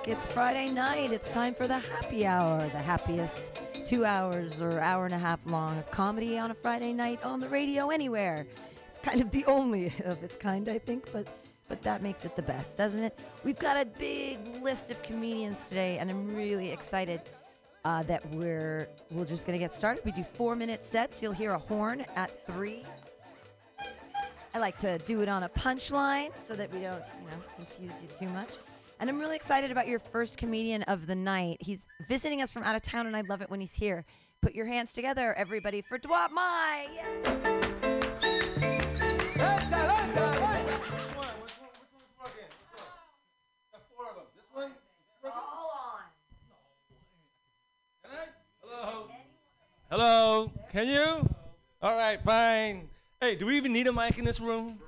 o'clock. It's Friday night. It's time for the happy hour, the happiest two hours or hour and a half long of comedy on a Friday night on the radio anywhere. It's kind of the only of its kind, I think, but but that makes it the best, doesn't it? We've got a big list of comedians today, and I'm really excited uh, that we're we're just gonna get started. We do four minute sets. You'll hear a horn at three. I like to do it on a punchline so that we don't, you know, confuse you too much. And I'm really excited about your first comedian of the night. He's visiting us from out of town, and I love it when he's here. Put your hands together, everybody, for Dwap Mai. Hello. Can you? All right, fine. Hey, do we even need a mic in this room?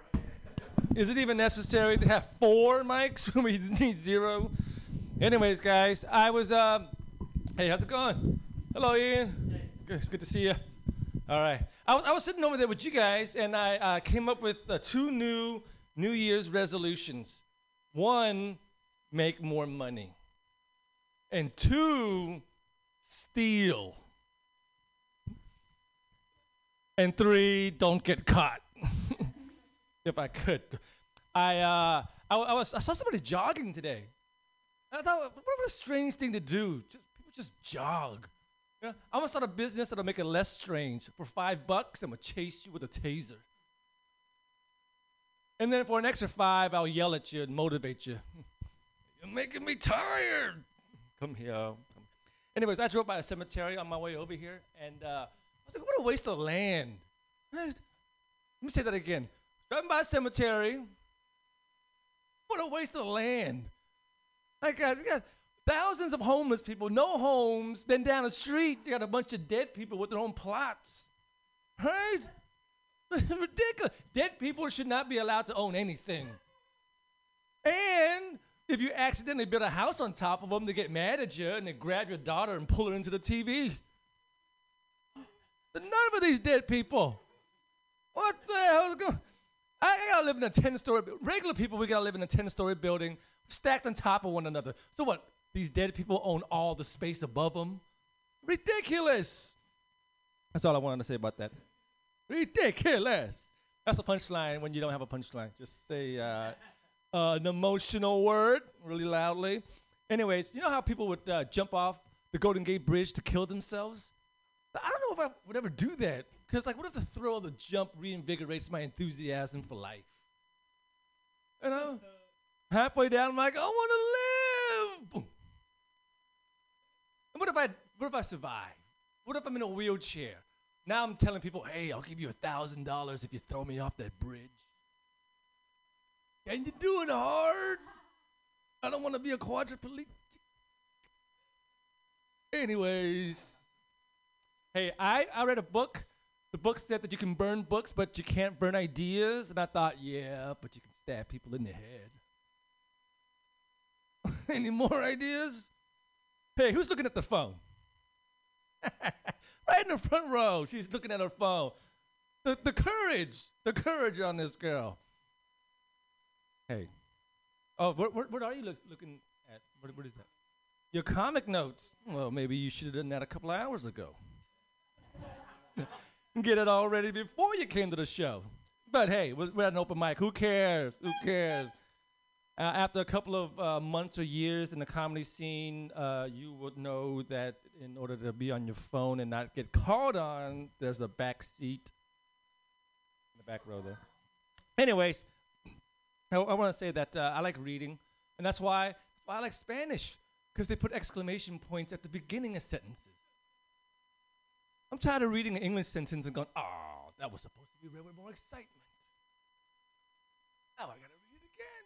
Is it even necessary to have four mics when we need zero? Anyways, guys, I was. Uh, hey, how's it going? Hello, Ian. Good, good to see you. All right. I was, I was sitting over there with you guys, and I uh, came up with uh, two new New Year's resolutions. One, make more money. And two, steal. And three, don't get caught. if I could. I, uh, I, I, was, I saw somebody jogging today. And I thought, what a strange thing to do. Just, people just jog. You know, I'm gonna start a business that'll make it less strange. For five bucks, I'm gonna chase you with a taser. And then for an extra five, I'll yell at you and motivate you. You're making me tired. Come here. Anyways, I drove by a cemetery on my way over here, and uh, I was like, what a waste of land. Let me say that again. Driving by a cemetery, what a waste of land. I got, we got thousands of homeless people, no homes. Then down the street, you got a bunch of dead people with their own plots. Right? Ridiculous. Dead people should not be allowed to own anything. And if you accidentally build a house on top of them, they get mad at you and they grab your daughter and pull her into the TV. The nerve of these dead people. What the hell is going I, I gotta live in a 10 story regular people we gotta live in a 10 story building stacked on top of one another. So what? These dead people own all the space above them? Ridiculous. That's all I wanted to say about that. Ridiculous. That's a punchline when you don't have a punchline. Just say uh, uh, an emotional word really loudly. Anyways, you know how people would uh, jump off the Golden Gate Bridge to kill themselves? I don't know if I would ever do that. Because, like, what if the thrill of the jump reinvigorates my enthusiasm for life? You know? Halfway down, I'm like, I want to live. Boom. And what if I, what if I survive? What if I'm in a wheelchair? Now I'm telling people, hey, I'll give you a thousand dollars if you throw me off that bridge. And you're doing hard. I don't want to be a quadriplegic. Anyways, hey, I, I read a book. The book said that you can burn books, but you can't burn ideas. And I thought, yeah, but you can stab people in the head. Any more ideas? Hey, who's looking at the phone? right in the front row, she's looking at her phone. The, the courage, the courage on this girl. Hey. Oh, what, what, what are you looking at? What, what is that? Your comic notes. Well, maybe you should have done that a couple hours ago. Get it all ready before you came to the show. But hey, we're, at an open mic. Who cares? Who cares? Uh, after a couple of uh, months or years in the comedy scene, uh, you would know that in order to be on your phone and not get called on, there's a back seat in the back row there. Anyways, I, I want to say that uh, I like reading, and that's why, that's why I like Spanish, because they put exclamation points at the beginning of sentences. I'm tired of reading an English sentence and going, oh, that was supposed to be read with more excitement. Now I gotta read it again.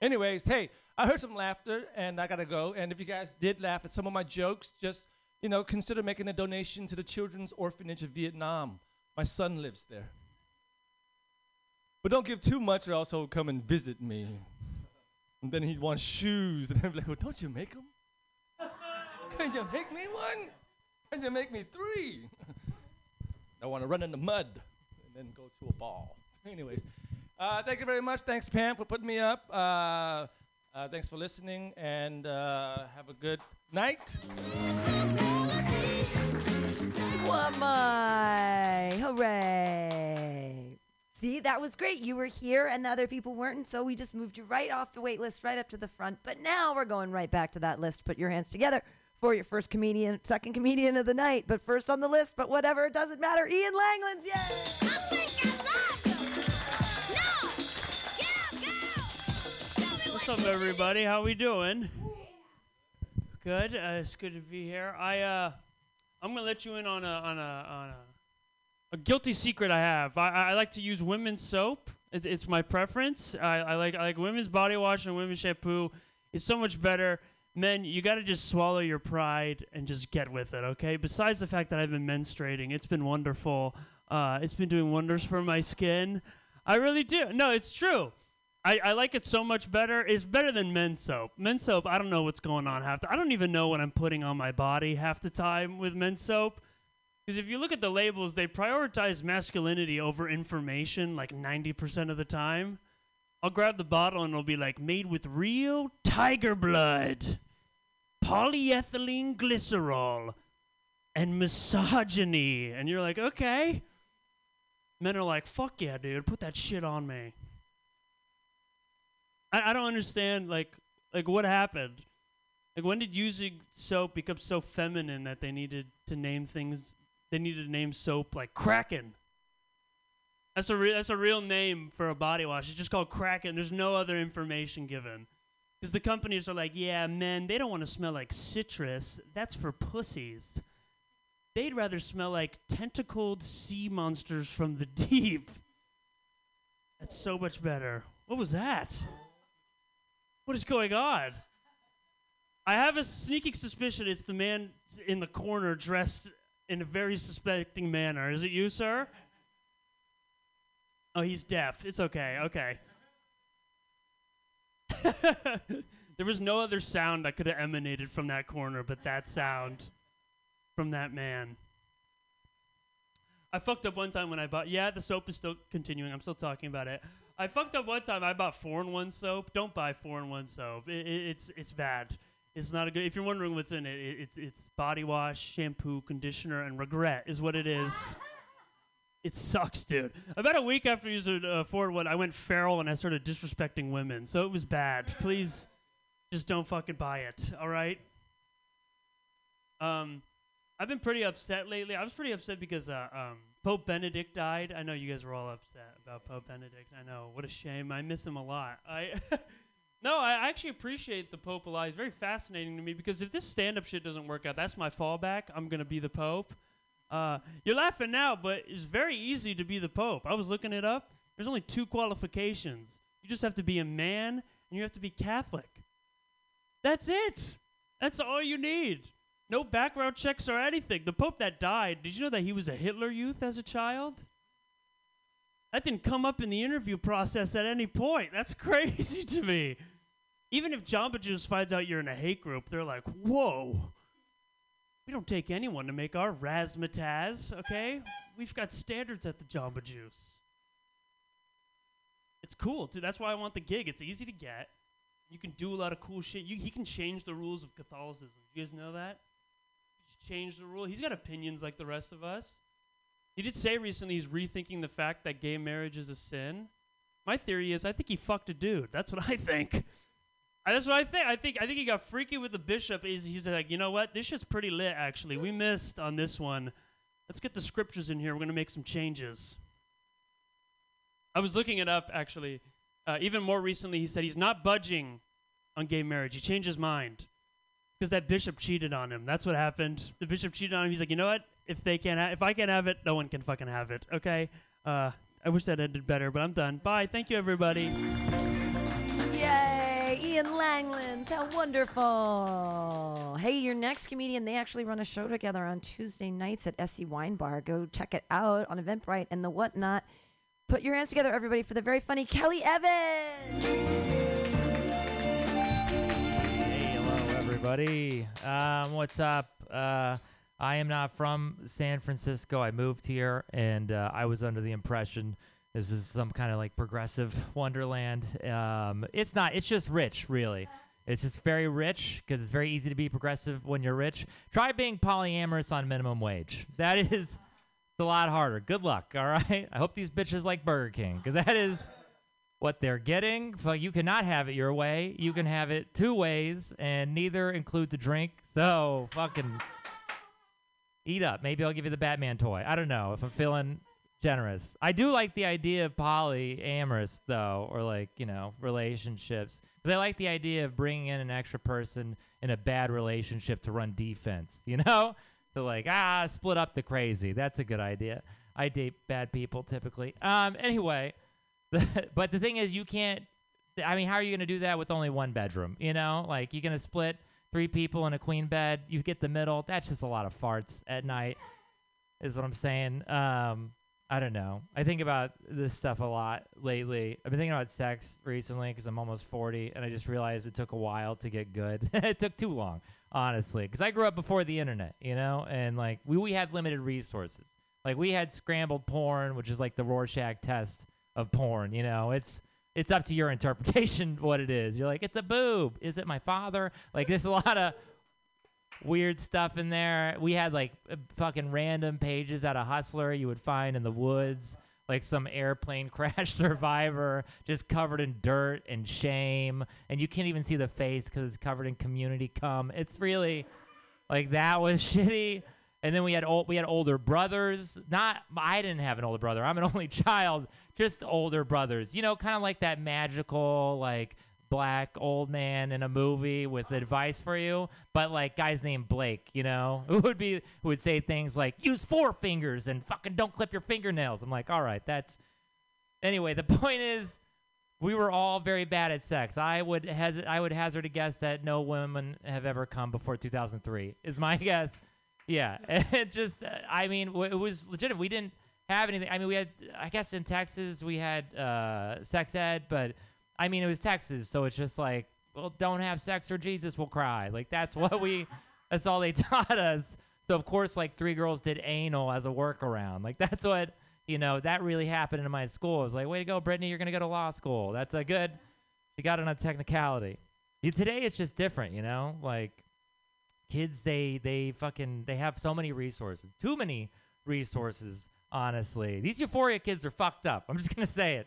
Anyways, hey, I heard some laughter and I gotta go. And if you guys did laugh at some of my jokes, just you know, consider making a donation to the Children's Orphanage of Vietnam. My son lives there. But don't give too much, or else he'll come and visit me. And then he'd want shoes, and I'd be like, well, don't you make them? Can you make me one? Can you make me three? I want to run in the mud and then go to a ball. Anyways, uh, thank you very much. Thanks, Pam, for putting me up. Uh, Uh, thanks for listening and uh, have a good night. Whammy! Hooray! See, that was great. You were here and the other people weren't, and so we just moved you right off the wait list, right up to the front. But now we're going right back to that list. Put your hands together for your first comedian, second comedian of the night, but first on the list, but whatever, it doesn't matter. Ian Langlands, yay! What's up, everybody? How we doing? Good. Uh, it's good to be here. I uh, I'm gonna let you in on a on a on a, a guilty secret I have. I, I like to use women's soap. It, it's my preference. I, I like I like women's body wash and women's shampoo. It's so much better. Men, you got to just swallow your pride and just get with it, okay? Besides the fact that I've been menstruating, it's been wonderful. Uh, it's been doing wonders for my skin. I really do. No, it's true. I, I like it so much better. It's better than men's soap. Men's soap, I don't know what's going on half the I don't even know what I'm putting on my body half the time with men's soap. Because if you look at the labels, they prioritize masculinity over information like 90% of the time. I'll grab the bottle and it'll be like made with real tiger blood, polyethylene glycerol, and misogyny. And you're like, okay. Men are like, fuck yeah, dude, put that shit on me. I, I don't understand like like what happened. Like when did using soap become so feminine that they needed to name things? They needed to name soap like Kraken. That's a re- that's a real name for a body wash. It's just called Kraken. There's no other information given. Because the companies are like, yeah, men, they don't want to smell like citrus. That's for pussies. They'd rather smell like tentacled sea monsters from the deep. That's so much better. What was that? What is going on? I have a sneaking suspicion it's the man in the corner dressed in a very suspecting manner. Is it you, sir? Oh, he's deaf. It's okay. Okay. there was no other sound that could have emanated from that corner but that sound from that man. I fucked up one time when I bought. Yeah, the soap is still continuing. I'm still talking about it. I fucked up one time. I bought four in one soap. Don't buy four in one soap. It, it, it's it's bad. It's not a good. If you're wondering what's in it, it, it's it's body wash, shampoo, conditioner, and regret is what it is. It sucks, dude. About a week after using uh, Ford one, I went feral and I started disrespecting women. So it was bad. Please, just don't fucking buy it. All right. Um, I've been pretty upset lately. I was pretty upset because uh, um, Pope Benedict died. I know you guys were all upset about Pope Benedict. I know. What a shame. I miss him a lot. I. No, I actually appreciate the Pope a lot. He's very fascinating to me because if this stand up shit doesn't work out, that's my fallback. I'm going to be the Pope. Uh, you're laughing now, but it's very easy to be the Pope. I was looking it up. There's only two qualifications you just have to be a man and you have to be Catholic. That's it. That's all you need. No background checks or anything. The Pope that died, did you know that he was a Hitler youth as a child? That didn't come up in the interview process at any point. That's crazy to me. Even if Jamba Juice finds out you're in a hate group, they're like, whoa. We don't take anyone to make our razzmatazz, okay? We've got standards at the Jamba Juice. It's cool, too. That's why I want the gig. It's easy to get. You can do a lot of cool shit. You, he can change the rules of Catholicism. You guys know that? Change the rule. He's got opinions like the rest of us. He did say recently he's rethinking the fact that gay marriage is a sin. My theory is I think he fucked a dude. That's what I think. That's what I think. I think I think he got freaky with the bishop. He's, he's like, you know what? This shit's pretty lit. Actually, we missed on this one. Let's get the scriptures in here. We're gonna make some changes. I was looking it up actually. Uh, even more recently, he said he's not budging on gay marriage. He changed his mind because that bishop cheated on him. That's what happened. The bishop cheated on him. He's like, you know what? If they can't, ha- if I can't have it, no one can fucking have it. Okay. Uh, I wish that ended better, but I'm done. Bye. Thank you, everybody. Yay! Ian Langlands, how wonderful! Hey, your next comedian, they actually run a show together on Tuesday nights at SE Wine Bar. Go check it out on Eventbrite and the whatnot. Put your hands together, everybody, for the very funny Kelly Evans! Hey, hello everybody. Um, what's up? Uh, I am not from San Francisco. I moved here, and uh, I was under the impression this is some kind of like progressive wonderland. Um, it's not. It's just rich, really. It's just very rich because it's very easy to be progressive when you're rich. Try being polyamorous on minimum wage. That is a lot harder. Good luck. All right. I hope these bitches like Burger King because that is what they're getting. Well, you cannot have it your way. You can have it two ways, and neither includes a drink. So fucking eat up. Maybe I'll give you the Batman toy. I don't know if I'm feeling generous. I do like the idea of polyamorous though, or like you know relationships, because I like the idea of bringing in an extra person in a bad relationship to run defense. You know, to like ah split up the crazy. That's a good idea. I date bad people typically. Um. Anyway, but the thing is, you can't. I mean, how are you going to do that with only one bedroom? You know, like you're going to split three people in a queen bed. You get the middle. That's just a lot of farts at night. Is what I'm saying. Um, I don't know. I think about this stuff a lot lately. I've been thinking about sex recently because I'm almost 40, and I just realized it took a while to get good. it took too long, honestly, because I grew up before the internet, you know, and like we, we had limited resources. Like we had scrambled porn, which is like the Rorschach test of porn. You know, it's it's up to your interpretation what it is. You're like, it's a boob. Is it my father? Like, there's a lot of weird stuff in there. We had like uh, fucking random pages out of Hustler you would find in the woods, like some airplane crash survivor just covered in dirt and shame, and you can't even see the face because it's covered in community cum. It's really like that was shitty. And then we had old, we had older brothers. Not I didn't have an older brother. I'm an only child. Just older brothers. You know, kind of like that magical like black old man in a movie with advice for you, but like guys named Blake, you know, who would be who would say things like use four fingers and fucking don't clip your fingernails. I'm like, all right, that's anyway. The point is, we were all very bad at sex. I would has I would hazard a guess that no women have ever come before 2003. Is my guess. Yeah, it just uh, I mean it was legit. We didn't have anything. I mean, we had I guess in Texas we had uh, sex ed, but I mean, it was Texas, so it's just like, well, don't have sex or Jesus will cry. Like that's what we, that's all they taught us. So of course, like three girls did anal as a workaround. Like that's what you know. That really happened in my school. I was like, way to go, Brittany, you're gonna go to law school. That's a good. You got it on technicality. Yeah, today it's just different, you know. Like kids, they they fucking they have so many resources, too many resources. Honestly, these Euphoria kids are fucked up. I'm just gonna say it.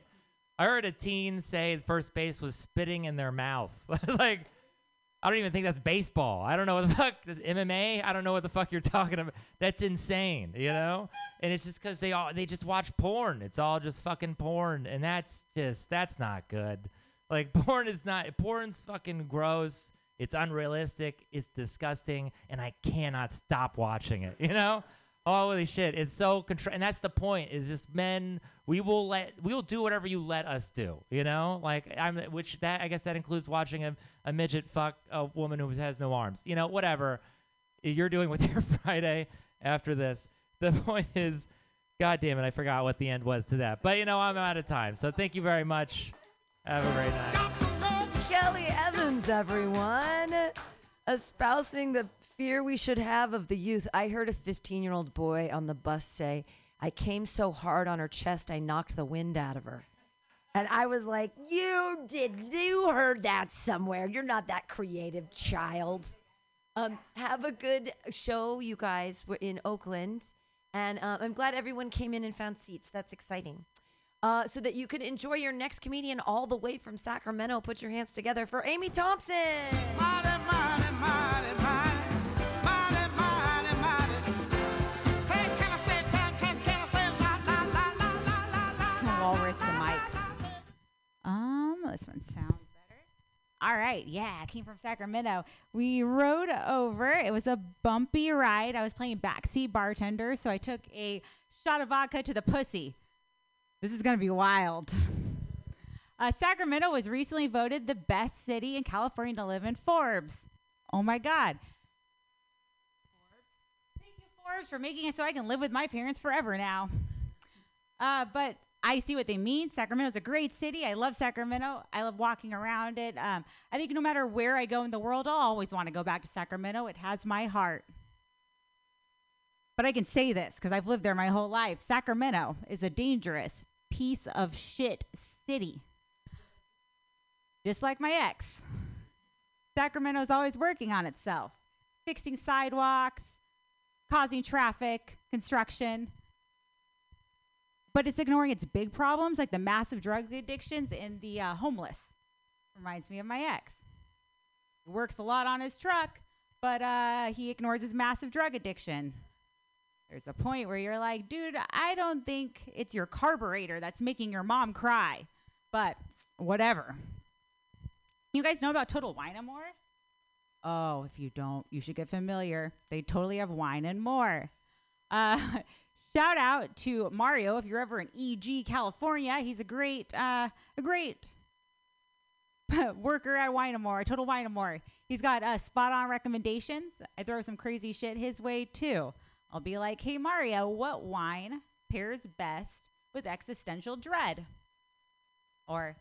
I heard a teen say first base was spitting in their mouth. like, I don't even think that's baseball. I don't know what the fuck that's MMA. I don't know what the fuck you're talking about. That's insane, you know. And it's just because they all they just watch porn. It's all just fucking porn, and that's just that's not good. Like porn is not porn's fucking gross. It's unrealistic. It's disgusting, and I cannot stop watching it. You know. Holy shit! It's so control, and that's the point. Is just men. We will let we will do whatever you let us do. You know, like I'm. Which that I guess that includes watching a, a midget fuck a woman who has no arms. You know, whatever you're doing with your Friday after this. The point is, God damn it, I forgot what the end was to that. But you know, I'm out of time. So thank you very much. Have a great night. Kelly Evans, everyone, espousing the fear we should have of the youth. I heard a 15 year old boy on the bus say, I came so hard on her chest, I knocked the wind out of her. And I was like, You did, you heard that somewhere. You're not that creative, child. Um, have a good show, you guys. We're in Oakland. And uh, I'm glad everyone came in and found seats. That's exciting. Uh, so that you can enjoy your next comedian all the way from Sacramento. Put your hands together for Amy Thompson. This one sounds better. All right, yeah, I came from Sacramento. We rode over. It was a bumpy ride. I was playing backseat bartender, so I took a shot of vodka to the pussy. This is gonna be wild. Uh, Sacramento was recently voted the best city in California to live in Forbes. Oh my God. Thank you, Forbes, for making it so I can live with my parents forever now. Uh, but I see what they mean. Sacramento's a great city. I love Sacramento. I love walking around it. Um, I think no matter where I go in the world, I'll always want to go back to Sacramento. It has my heart. But I can say this because I've lived there my whole life. Sacramento is a dangerous piece of shit city. Just like my ex. Sacramento's always working on itself, fixing sidewalks, causing traffic, construction. But it's ignoring its big problems like the massive drug addictions and the uh, homeless. Reminds me of my ex. He works a lot on his truck, but uh, he ignores his massive drug addiction. There's a point where you're like, dude, I don't think it's your carburetor that's making your mom cry, but whatever. You guys know about Total Wine and More? Oh, if you don't, you should get familiar. They totally have wine and more. Uh, shout out to Mario if you're ever in EG, California. He's a great, uh, a great worker at Wine and More, Total Wine and More. He's got uh, spot on recommendations. I throw some crazy shit his way too. I'll be like, hey Mario, what wine pairs best with existential dread? Or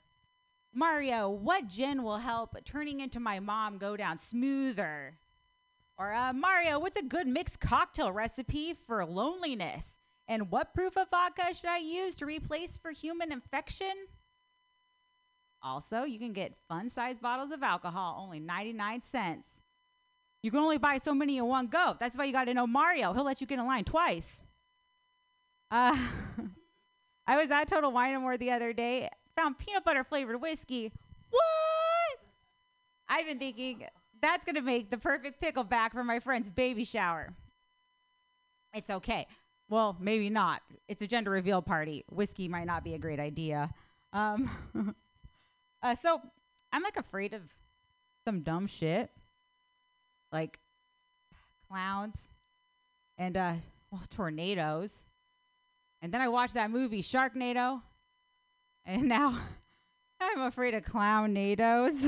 Mario, what gin will help turning into my mom go down smoother? Or uh, Mario, what's a good mixed cocktail recipe for loneliness? And what proof of vodka should I use to replace for human infection? Also, you can get fun sized bottles of alcohol, only 99 cents. You can only buy so many in one go. That's why you got to know Mario. He'll let you get in line twice. Uh, I was at Total Wine and More the other day, found peanut butter flavored whiskey. What? I've been thinking that's going to make the perfect pickleback for my friend's baby shower. It's okay. Well, maybe not. It's a gender reveal party. Whiskey might not be a great idea. Um, uh, so I'm like afraid of some dumb shit, like clowns and uh, well, tornadoes. And then I watched that movie Sharknado, and now I'm afraid of clown nados.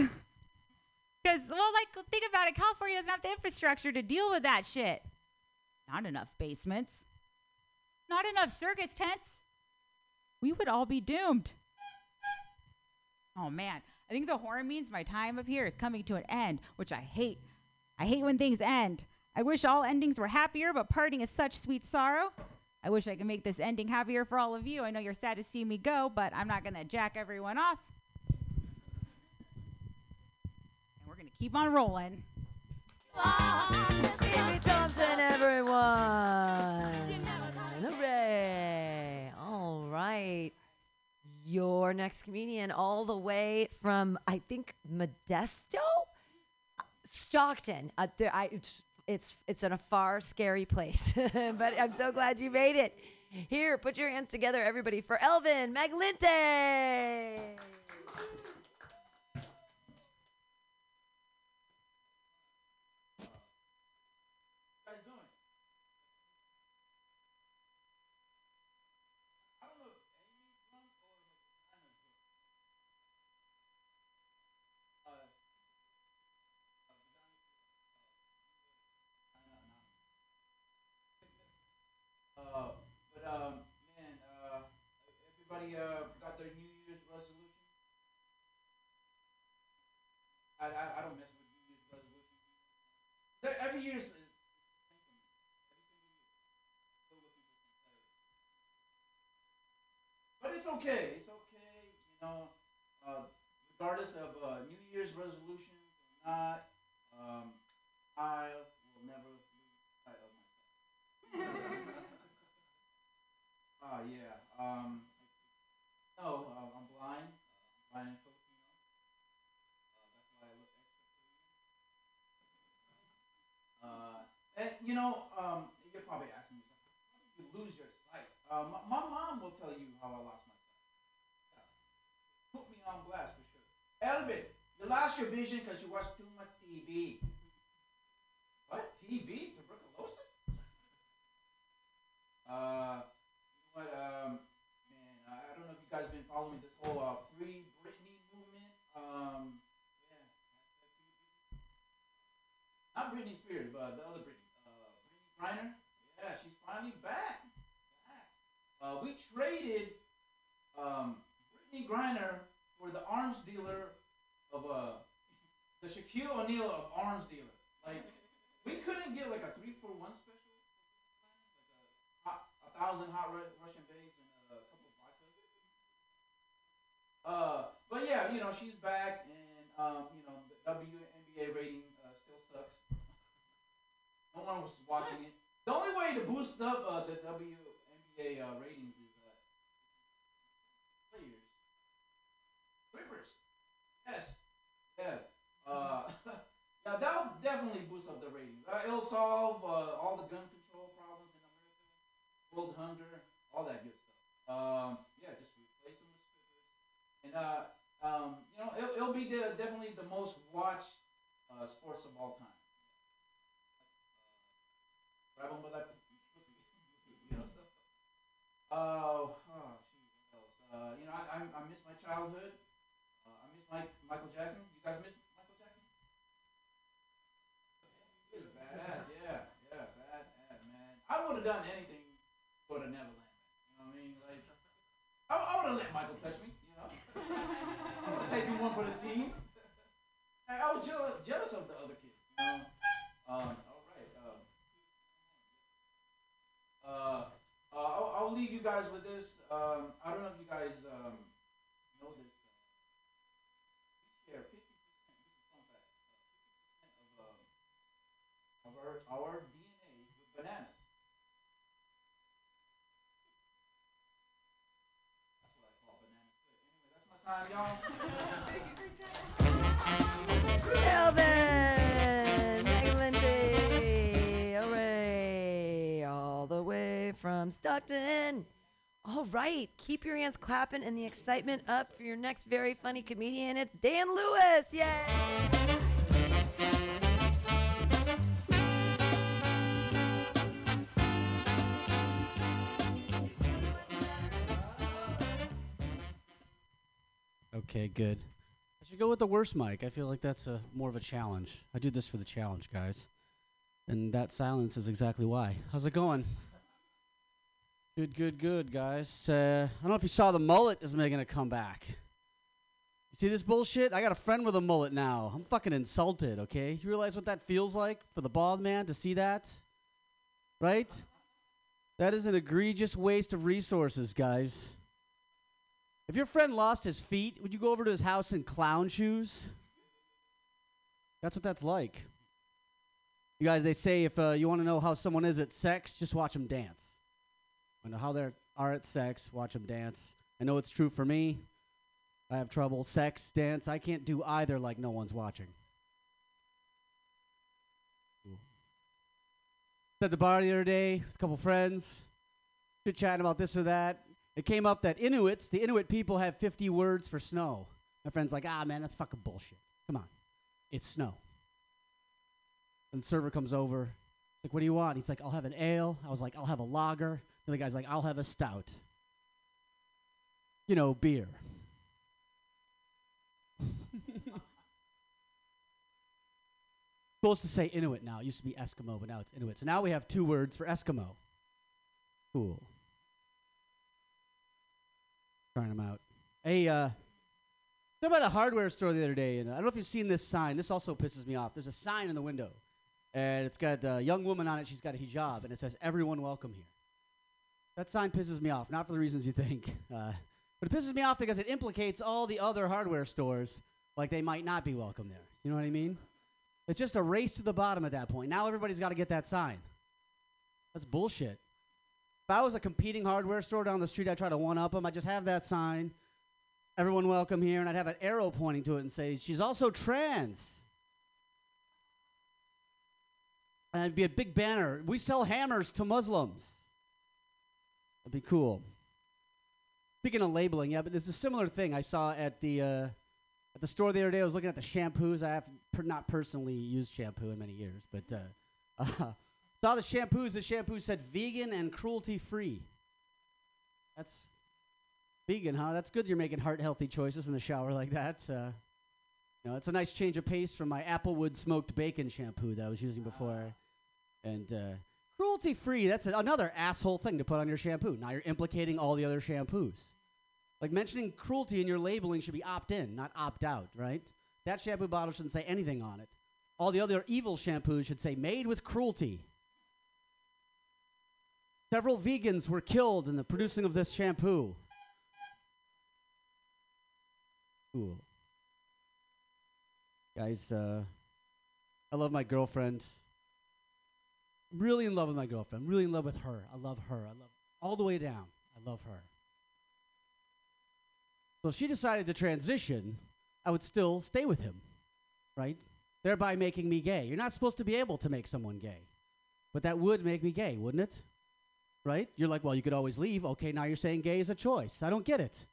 Because, well, like, think about it. California doesn't have the infrastructure to deal with that shit. Not enough basements. Not enough circus tents. We would all be doomed. Oh, man. I think the horn means my time of here is coming to an end, which I hate. I hate when things end. I wish all endings were happier, but parting is such sweet sorrow. I wish I could make this ending happier for all of you. I know you're sad to see me go, but I'm not going to jack everyone off. And we're going to keep on rolling. Amy Thompson, everyone. All right. Your next comedian, all the way from, I think, Modesto? Stockton. Uh, there, I, it's, it's, it's in a far, scary place. but I'm so glad you made it. Here, put your hands together, everybody, for Elvin Maglinte. Uh, but um, man, uh, everybody uh, got their New Year's resolution. I, I, I don't mess with New Year's resolutions. Every year is. But it's okay. It's okay. You know, uh, regardless of uh, New Year's resolutions or not, um, I will never lose sight of myself. Oh yeah. Um. No, uh, I'm blind. I'm blind and Filipino. Uh, that's why I look extra. Uh, and you know, um, you're probably asking yourself, how did you lose your sight? Uh, my, my mom will tell you how I lost my sight. Yeah. Put me on blast for sure. Elvin, you lost your vision because you watched too much TV. What? TB? Tuberculosis? Uh. But um, man, I I don't know if you guys been following this whole uh, free Britney movement. Um, yeah, not Britney Spears, but the other Britney, uh, Brittney Griner. Yeah, she's finally back. back. Uh, we traded um, Brittney Griner for the arms dealer of uh, the Shaquille O'Neal of arms dealer. Like, we couldn't get like a three for one special. Like a hot, a thousand hot Ru- Russian babes and a couple of vodka. Uh, but yeah, you know, she's back, and um, you know, the WNBA rating uh, still sucks. No one was watching it. The only way to boost up uh, the WNBA uh, ratings is uh, players, strippers. Yes, yeah. Uh, yeah, that'll definitely boost up the ratings. Uh, it'll solve uh, all the gun control problems in America, world hunger, all that good stuff. Um, yeah, just replace them with strippers. And uh, um, you know, it'll, it'll be the, definitely the most watched uh, sports of all time. Uh, oh, gee, what else? Uh, you know, I, I, I miss my childhood. Uh, I miss Mike, Michael Jackson. You guys miss Michael Jackson? He was badass, yeah, yeah, badass, man. I would have done anything for the Neverland. You know what I mean? Like, I, I would have let Michael touch me. You know, I would take taken one for the team. I, was jealous, jealous of the other kids. You know. Um, all right. Um, uh, uh, I'll, I'll leave you guys with this. Um, I don't know if you guys um, know this. Uh, share 50%. This is fun fact. Uh, 50% of, um, of our DNA with bananas. That's what I call banana split. Anyway, that's my time, y'all. Melvin, Maglinte, hooray, all the way from Stockton. All right, keep your hands clapping and the excitement up for your next very funny comedian. It's Dan Lewis, yay! Okay, good. I should go with the worst mic. I feel like that's a more of a challenge. I do this for the challenge, guys. And that silence is exactly why. How's it going? Good, good, good, guys. Uh, I don't know if you saw the mullet is making a comeback. You see this bullshit? I got a friend with a mullet now. I'm fucking insulted, okay? You realize what that feels like for the bald man to see that? Right? That is an egregious waste of resources, guys. If your friend lost his feet, would you go over to his house in clown shoes? That's what that's like. You guys, they say if uh, you want to know how someone is at sex, just watch them dance. I know how they are at sex, watch them dance. I know it's true for me. I have trouble. Sex, dance, I can't do either like no one's watching. At the bar the other day, with a couple friends, chit chatting about this or that. It came up that Inuits, the Inuit people, have 50 words for snow. My friend's like, ah, man, that's fucking bullshit. Come on. It's snow. And the server comes over. Like, what do you want? He's like, I'll have an ale. I was like, I'll have a lager. And The guy's like, I'll have a stout. You know, beer. Supposed to say Inuit now. It used to be Eskimo, but now it's Inuit. So now we have two words for Eskimo. Cool. Trying them out. Hey, uh, talking about the hardware store the other day, and I don't know if you've seen this sign. This also pisses me off. There's a sign in the window, and it's got a young woman on it. She's got a hijab, and it says "Everyone welcome here." That sign pisses me off, not for the reasons you think, uh, but it pisses me off because it implicates all the other hardware stores like they might not be welcome there. You know what I mean? It's just a race to the bottom at that point. Now everybody's got to get that sign. That's bullshit. If I was a competing hardware store down the street, I'd try to one up them. I'd just have that sign, everyone welcome here, and I'd have an arrow pointing to it and say, she's also trans. And it'd be a big banner. We sell hammers to Muslims. That'd be cool. Speaking of labeling, yeah, but it's a similar thing I saw at the uh, at the store the other day. I was looking at the shampoos. I have per- not personally used shampoo in many years, but uh, uh, saw the shampoos. The shampoo said vegan and cruelty free. That's vegan, huh? That's good. You're making heart healthy choices in the shower like that. Uh, you know, it's a nice change of pace from my Applewood smoked bacon shampoo that I was using before. And uh, cruelty free, that's a, another asshole thing to put on your shampoo. Now you're implicating all the other shampoos. Like mentioning cruelty in your labeling should be opt in, not opt out, right? That shampoo bottle shouldn't say anything on it. All the other evil shampoos should say made with cruelty. Several vegans were killed in the producing of this shampoo. Cool. Guys, uh, I love my girlfriend. Really in love with my girlfriend. Really in love with her. I love her. I love all the way down. I love her. So she decided to transition, I would still stay with him, right? Thereby making me gay. You're not supposed to be able to make someone gay, but that would make me gay, wouldn't it? Right? You're like, well, you could always leave. Okay, now you're saying gay is a choice. I don't get it.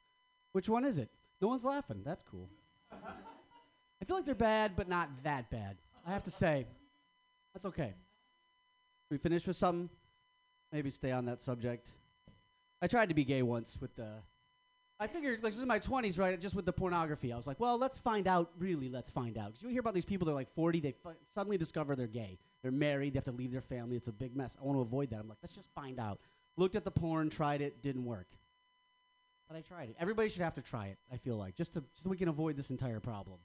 Which one is it? No one's laughing. That's cool. I feel like they're bad, but not that bad. I have to say, that's okay. We finished with something. Maybe stay on that subject. I tried to be gay once with the. I figured, like, this is my 20s, right? Just with the pornography. I was like, well, let's find out. Really, let's find out. Because you hear about these people, they're like 40, they suddenly discover they're gay. They're married, they have to leave their family. It's a big mess. I want to avoid that. I'm like, let's just find out. Looked at the porn, tried it, didn't work. But I tried it. Everybody should have to try it, I feel like, just, to, so we can avoid this entire problem.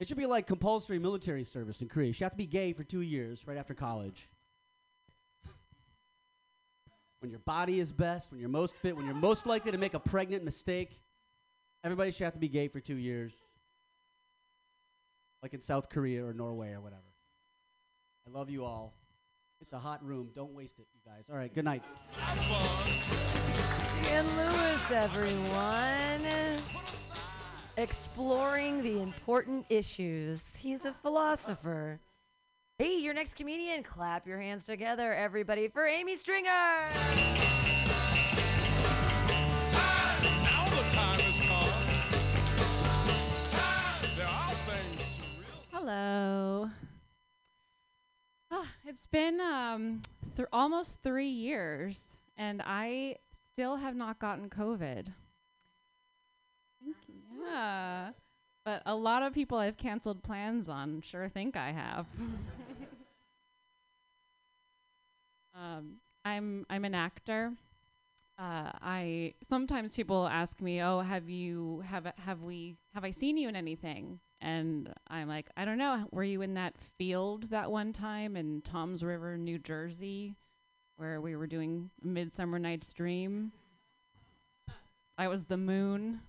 It should be like compulsory military service in Korea. You should have to be gay for two years right after college. when your body is best, when you're most fit, when you're most likely to make a pregnant mistake, everybody should have to be gay for two years. Like in South Korea or Norway or whatever. I love you all. It's a hot room. Don't waste it, you guys. All right, good night. Ian Lewis, everyone. Exploring the important issues. He's a philosopher. Hey, your next comedian. Clap your hands together, everybody, for Amy Stringer. Now the time has come. Time. There are things to realize. Hello. Ah, it's been um, th- almost three years, and I still have not gotten COVID. Yeah. But a lot of people I've canceled plans on sure think I have. um, I'm I'm an actor. Uh, I sometimes people ask me, "Oh, have you have have we have I seen you in anything?" And I'm like, "I don't know. Were you in that field that one time in Toms River, New Jersey, where we were doing Midsummer Night's Dream?" I was the moon.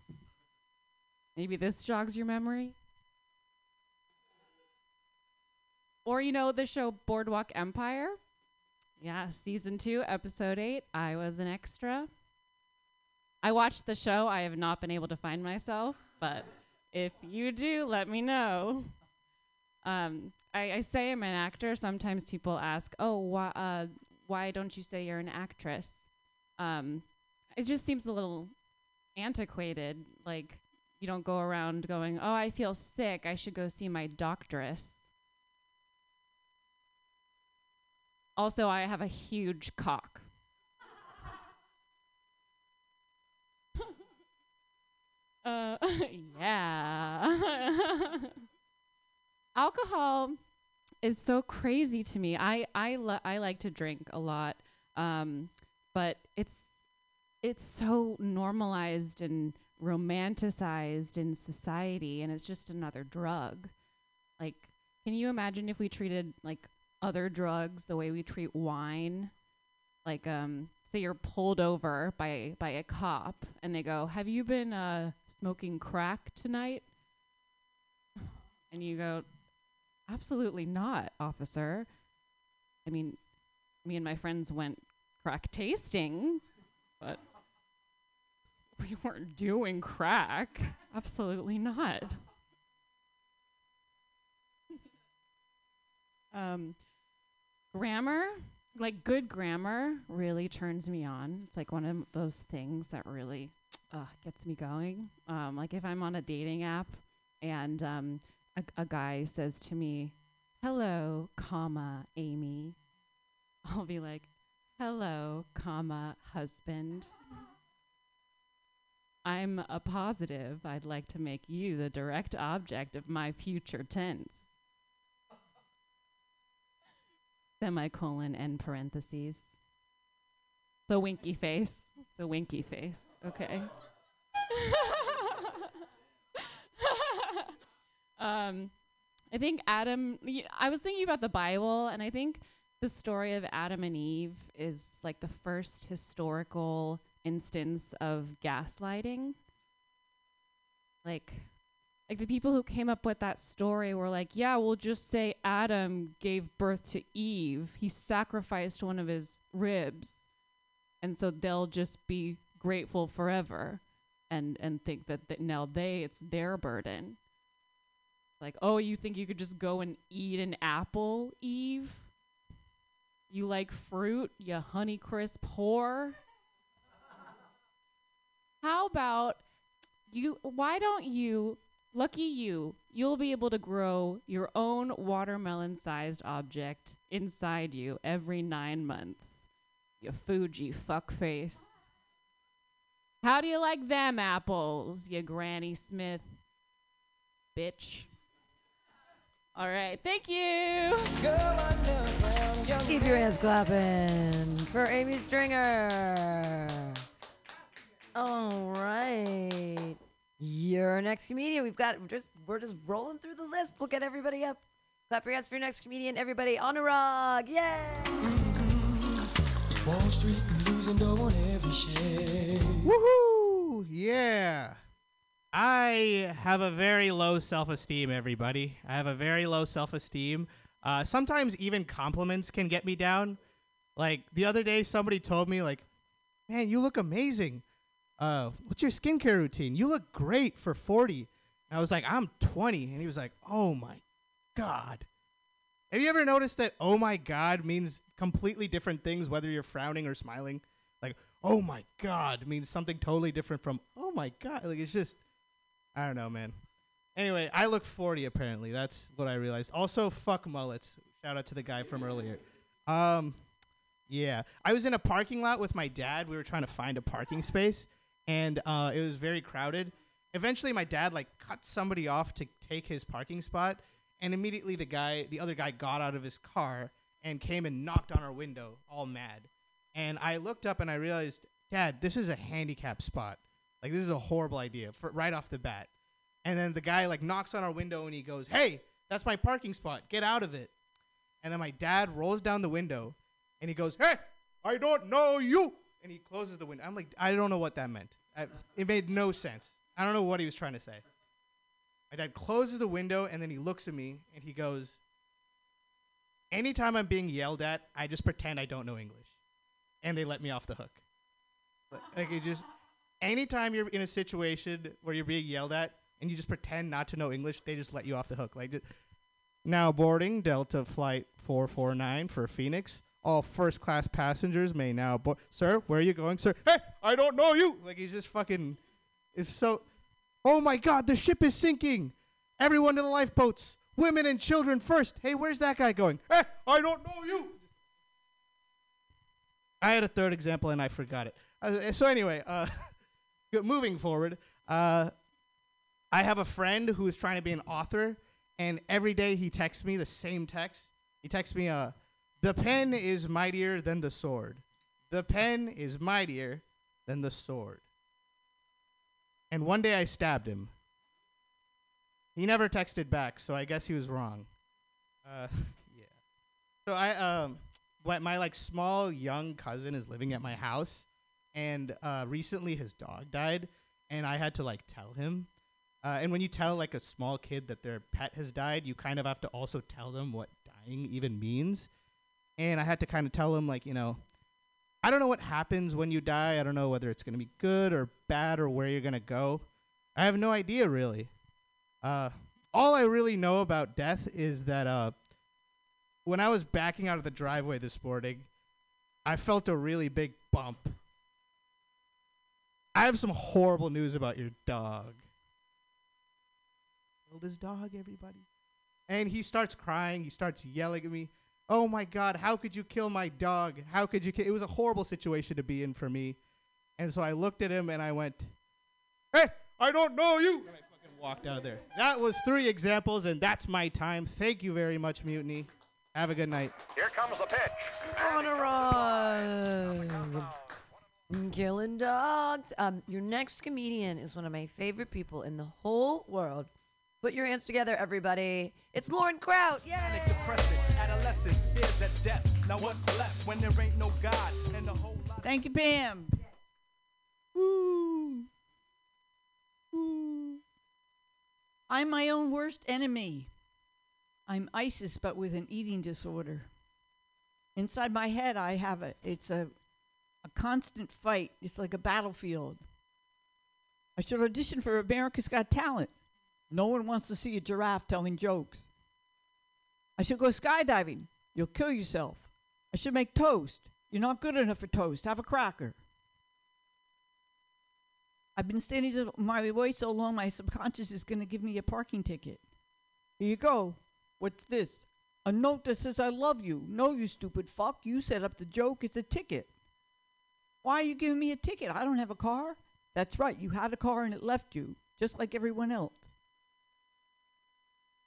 Maybe this jogs your memory. Or you know the show Boardwalk Empire? Yeah, season 2, episode 8. I was an extra. I watched the show. I have not been able to find myself, but if you do, let me know. Um, I, I say I'm an actor. Sometimes people ask, "Oh, why, uh, why don't you say you're an actress?" Um, it just seems a little antiquated. Like you don't go around going, "Oh, I feel sick. I should go see my doctoress." Also, I have a huge cock. Uh, yeah. Alcohol is so crazy to me. I I li- I like to drink a lot, um, but it's it's so normalized and romanticized in society, and it's just another drug. Like, can you imagine if we treated like other drugs the way we treat wine? Like, um, say you're pulled over by by a cop, and they go, "Have you been uh, smoking crack tonight?" And you go, "Absolutely not, officer." I mean, me and my friends went crack tasting, but we weren't doing crack. Absolutely not. um, grammar, like good grammar, really turns me on. It's like one of those things that really uh, gets me going. Um, like if I'm on a dating app and um, a, a guy says to me, "Hello, comma Amy," I'll be like, "Hello, comma husband." I'm a positive. I'd like to make you the direct object of my future tense. Semicolon end parentheses. It's a winky face. It's a winky face. Okay. um, I think Adam. I was thinking about the Bible, and I think the story of Adam and Eve is like the first historical instance of gaslighting. Like, like the people who came up with that story were like, yeah, we'll just say Adam gave birth to Eve. He sacrificed one of his ribs, and so they'll just be grateful forever, and and think that, that now they it's their burden. Like, oh, you think you could just go and eat an apple, Eve? You like fruit, you honey crisp whore? How about you why don't you lucky you you'll be able to grow your own watermelon sized object inside you every 9 months. You Fuji fuckface. How do you like them apples, you Granny Smith bitch? All right, thank you. Keep your hands clapping for Amy Stringer. All right. Your next comedian. We've got we're just we're just rolling through the list. We'll get everybody up. Clap your hands for your next comedian. Everybody on a rug. Yay! Wall Street every shade. Woohoo! Yeah. I have a very low self esteem, everybody. I have a very low self esteem. Uh, sometimes even compliments can get me down. Like the other day, somebody told me, like, man, you look amazing. Uh, what's your skincare routine? You look great for 40. And I was like, I'm 20. And he was like, oh my God. Have you ever noticed that oh my God means completely different things, whether you're frowning or smiling? Oh my God means something totally different from oh my God. Like, it's just, I don't know, man. Anyway, I look 40 apparently. That's what I realized. Also, fuck mullets. Shout out to the guy from earlier. Um, yeah. I was in a parking lot with my dad. We were trying to find a parking space, and uh, it was very crowded. Eventually, my dad like cut somebody off to take his parking spot, and immediately the guy, the other guy, got out of his car and came and knocked on our window, all mad. And I looked up and I realized, Dad, this is a handicap spot. Like this is a horrible idea for right off the bat. And then the guy like knocks on our window and he goes, "Hey, that's my parking spot. Get out of it." And then my dad rolls down the window and he goes, "Hey, I don't know you." And he closes the window. I'm like, I don't know what that meant. I, it made no sense. I don't know what he was trying to say. My dad closes the window and then he looks at me and he goes, Anytime I'm being yelled at, I just pretend I don't know English. And they let me off the hook. Like, it just anytime you're in a situation where you're being yelled at and you just pretend not to know English, they just let you off the hook. Like now boarding Delta flight 449 for Phoenix. All first class passengers may now board. Sir, where are you going, sir? Hey, I don't know you. Like he's just fucking is so Oh my god, the ship is sinking. Everyone to the lifeboats. Women and children first. Hey, where's that guy going? Hey, I don't know you. I had a third example and I forgot it. Uh, so anyway, uh, moving forward, uh, I have a friend who is trying to be an author, and every day he texts me the same text. He texts me, uh, "The pen is mightier than the sword. The pen is mightier than the sword." And one day I stabbed him. He never texted back, so I guess he was wrong. Uh, yeah. So I um, my like small young cousin is living at my house, and uh, recently his dog died, and I had to like tell him. Uh, and when you tell like a small kid that their pet has died, you kind of have to also tell them what dying even means. And I had to kind of tell him like you know, I don't know what happens when you die. I don't know whether it's gonna be good or bad or where you're gonna go. I have no idea really. Uh, all I really know about death is that uh, when I was backing out of the driveway this morning, I felt a really big bump. I have some horrible news about your dog. Killed his dog, everybody. And he starts crying. He starts yelling at me. Oh my God, how could you kill my dog? How could you kill? It was a horrible situation to be in for me. And so I looked at him and I went, Hey, I don't know you. And I fucking walked out of there. That was three examples, and that's my time. Thank you very much, Mutiny. Have a good night. Here comes the pitch. On a run. Killing dogs. Um, your next comedian is one of my favorite people in the whole world. Put your hands together, everybody. It's Lauren Kraut. Yay! Depressing, adolescent stares at death. Now what's left when there ain't no God and the whole lot? Thank you, Pam. Woo. Woo. I'm my own worst enemy. I'm ISIS, but with an eating disorder. Inside my head, I have a, it's a, a constant fight. It's like a battlefield. I should audition for America's Got Talent. No one wants to see a giraffe telling jokes. I should go skydiving. You'll kill yourself. I should make toast. You're not good enough for toast. Have a cracker. I've been standing my way so long, my subconscious is going to give me a parking ticket. Here you go. What's this? A note that says I love you. No, you stupid fuck. You set up the joke. It's a ticket. Why are you giving me a ticket? I don't have a car. That's right. You had a car and it left you, just like everyone else.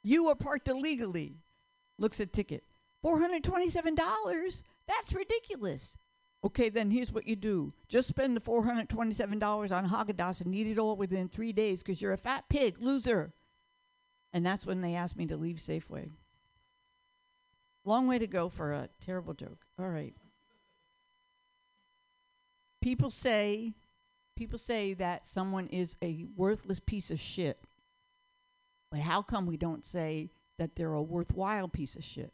You were parked illegally. Looks at ticket. $427? That's ridiculous. Okay, then here's what you do. Just spend the $427 on Haagen-Dazs and eat it all within three days because you're a fat pig, loser. And that's when they asked me to leave Safeway. Long way to go for a terrible joke. All right. People say people say that someone is a worthless piece of shit. But how come we don't say that they're a worthwhile piece of shit?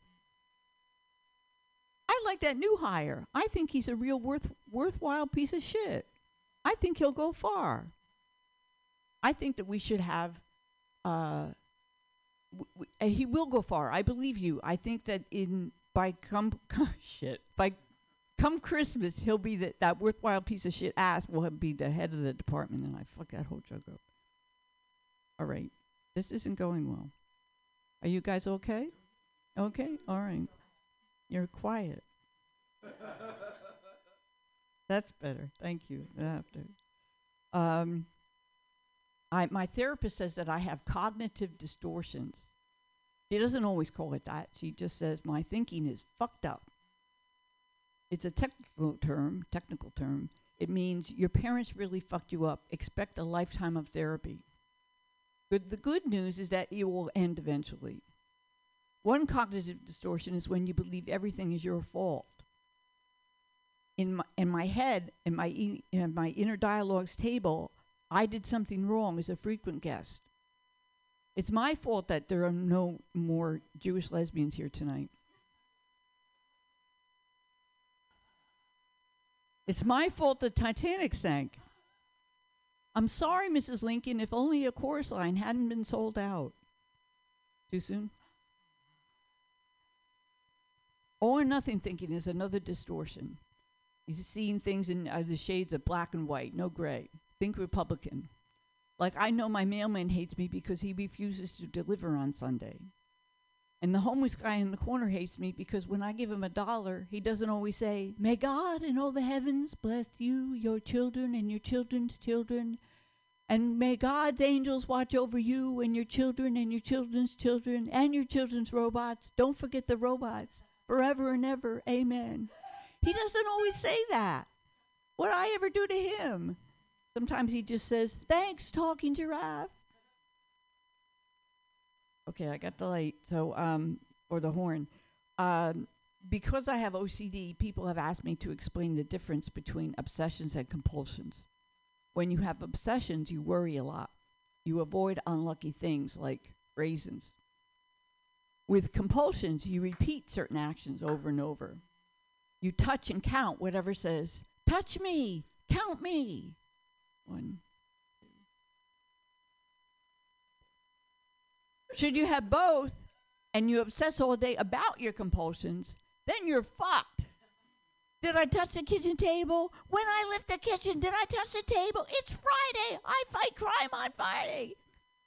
I like that new hire. I think he's a real worth worthwhile piece of shit. I think he'll go far. I think that we should have uh, he will go far. I believe you. I think that in by come shit by come Christmas he'll be the, that worthwhile piece of shit ass will be the head of the department, and I fuck that whole joke up. All right, this isn't going well. Are you guys okay? Okay, all right. You're quiet. That's better. Thank you. After. Um, I, my therapist says that I have cognitive distortions. She doesn't always call it that. She just says my thinking is fucked up. It's a technical term, technical term. It means your parents really fucked you up. Expect a lifetime of therapy. But the good news is that it will end eventually. One cognitive distortion is when you believe everything is your fault. In my, in my head, in my, e- in my inner dialogues table, I did something wrong as a frequent guest. It's my fault that there are no more Jewish lesbians here tonight. It's my fault the Titanic sank. I'm sorry, Mrs. Lincoln, if only a chorus line hadn't been sold out. Too soon? All or nothing thinking is another distortion. He's seeing things in uh, the shades of black and white, no gray. Think Republican. Like I know my mailman hates me because he refuses to deliver on Sunday. And the homeless guy in the corner hates me because when I give him a dollar, he doesn't always say, May God in all the heavens bless you, your children, and your children's children. And may God's angels watch over you and your children and your children's children and your children's robots. Don't forget the robots. Forever and ever. Amen. He doesn't always say that. What I ever do to him? Sometimes he just says, Thanks, talking giraffe. Okay, I got the light. So, um, or the horn. Um, because I have OCD, people have asked me to explain the difference between obsessions and compulsions. When you have obsessions, you worry a lot. You avoid unlucky things like raisins. With compulsions, you repeat certain actions over and over. You touch and count whatever says, touch me, count me. One. Should you have both and you obsess all day about your compulsions, then you're fucked. Did I touch the kitchen table? When I left the kitchen, did I touch the table? It's Friday. I fight crime on Friday.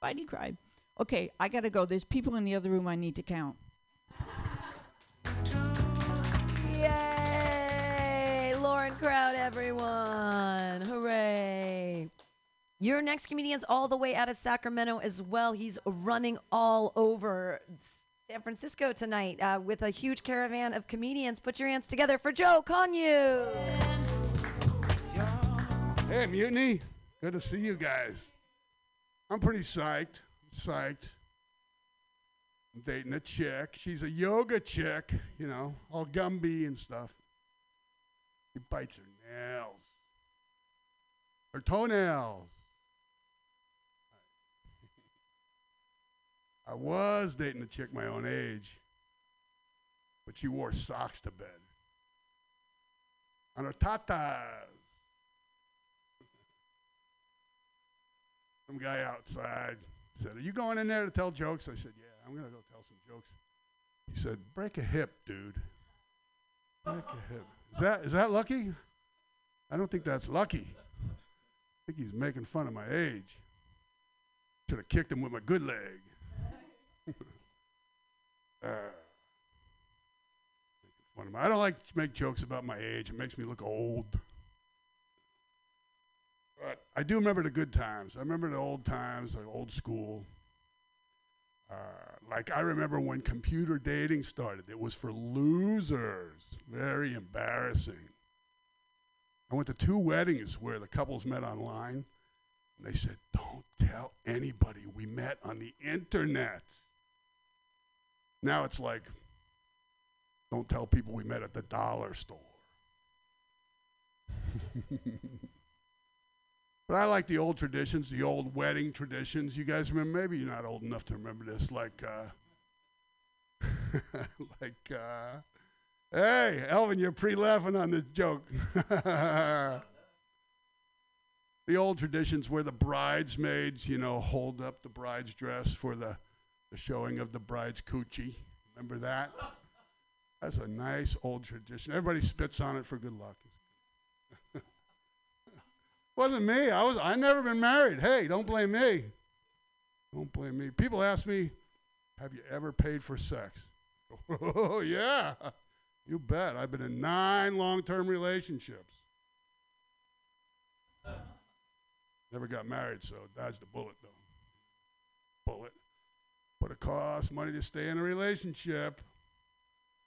Fighting crime. Okay, I gotta go. There's people in the other room I need to count. Yay! Crowd, everyone. Hooray. Your next comedian's all the way out of Sacramento as well. He's running all over San Francisco tonight uh, with a huge caravan of comedians. Put your hands together for Joe Conyu. Hey, Mutiny. Good to see you guys. I'm pretty psyched. Psyched. I'm dating a chick. She's a yoga chick, you know, all Gumby and stuff. She bites her nails, her toenails. I was dating a chick my own age, but she wore socks to bed. On her tatas. Some guy outside said, Are you going in there to tell jokes? I said, Yeah, I'm going to go tell some jokes. He said, Break a hip, dude. Break a hip. Is that, is that lucky? I don't think that's lucky. I think he's making fun of my age. Should have kicked him with my good leg. uh, I don't like to make jokes about my age. It makes me look old. But I do remember the good times. I remember the old times, the old school. Uh, like I remember when computer dating started. It was for losers. Very embarrassing. I went to two weddings where the couples met online, and they said, "Don't tell anybody we met on the internet." Now it's like, "Don't tell people we met at the dollar store." But I like the old traditions, the old wedding traditions. You guys remember? Maybe you're not old enough to remember this. Like, uh, like, uh, hey, Elvin, you're pre-laughing on this joke. the old traditions where the bridesmaids, you know, hold up the bride's dress for the, the showing of the bride's coochie. Remember that? That's a nice old tradition. Everybody spits on it for good luck. Wasn't me. I was. I never been married. Hey, don't blame me. Don't blame me. People ask me, "Have you ever paid for sex?" Oh yeah, you bet. I've been in nine long-term relationships. Never got married, so dodged the bullet though. Bullet. But it costs money to stay in a relationship.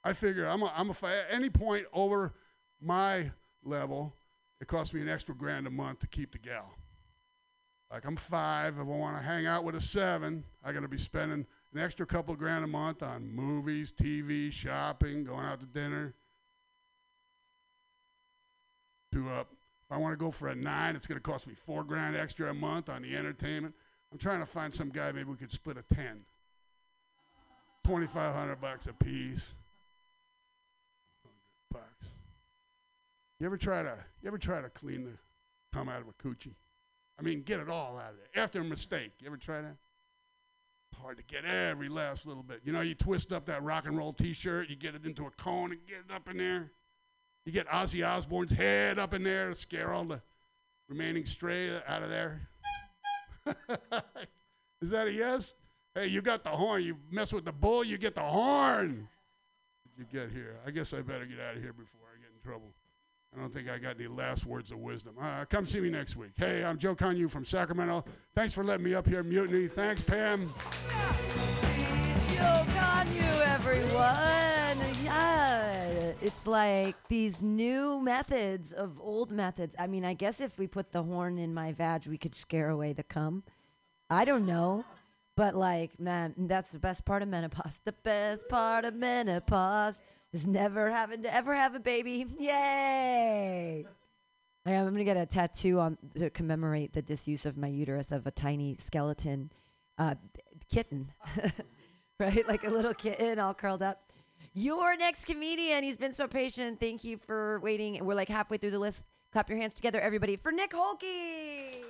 I figure I'm a, I'm a at any point over my level, it costs me an extra grand a month to keep the gal. Like I'm five, if I want to hang out with a seven, I got to be spending an extra couple grand a month on movies, TV, shopping, going out to dinner. To up, if I want to go for a nine, it's going to cost me four grand extra a month on the entertainment. I'm trying to find some guy maybe we could split a ten. Twenty-five hundred bucks a piece. You ever try to you ever try to clean the cum out of a coochie? I mean, get it all out of there after a mistake. You ever try that? Hard to get every last little bit. You know, you twist up that rock and roll T-shirt, you get it into a cone and get it up in there. You get Ozzy Osbourne's head up in there to scare all the remaining stray out of there. Is that a yes? Hey, you got the horn. You mess with the bull, you get the horn. Did you get here? I guess I better get out of here before I get in trouble. I don't think I got any last words of wisdom. Uh, come see me next week. Hey, I'm Joe Conyu from Sacramento. Thanks for letting me up here, Mutiny. Thanks, Pam. Joe Conyu, everyone. Yeah, it's like these new methods of old methods. I mean, I guess if we put the horn in my vag, we could scare away the cum. I don't know. But like, man, that's the best part of menopause. The best part of menopause is never having to ever have a baby. Yay! I am gonna get a tattoo on to commemorate the disuse of my uterus of a tiny skeleton uh, b- kitten, right? Like a little kitten all curled up. Your next comedian, he's been so patient. Thank you for waiting. We're like halfway through the list. Clap your hands together, everybody, for Nick Holke. Yay!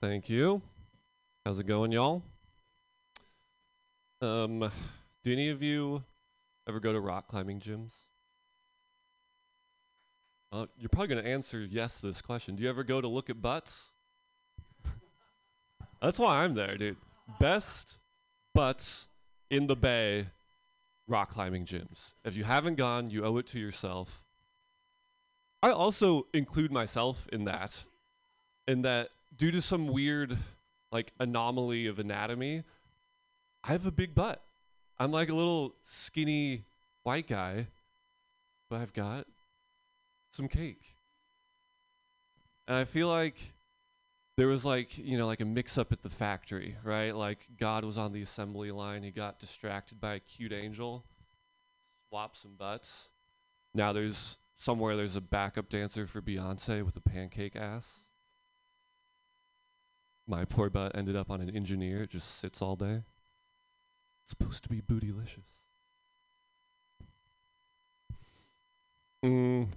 Thank you. How's it going, y'all? Um, do any of you ever go to rock climbing gyms? Uh, you're probably going to answer yes to this question. Do you ever go to look at butts? That's why I'm there, dude. Best butts in the bay rock climbing gyms. If you haven't gone, you owe it to yourself. I also include myself in that, in that due to some weird like anomaly of anatomy, I have a big butt. I'm like a little skinny white guy, but I've got some cake. And I feel like there was like, you know, like a mix up at the factory, right? Like God was on the assembly line, he got distracted by a cute angel, swapped some butts. Now there's somewhere there's a backup dancer for Beyonce with a pancake ass. My poor butt ended up on an engineer. It just sits all day. It's supposed to be bootylicious. Mm,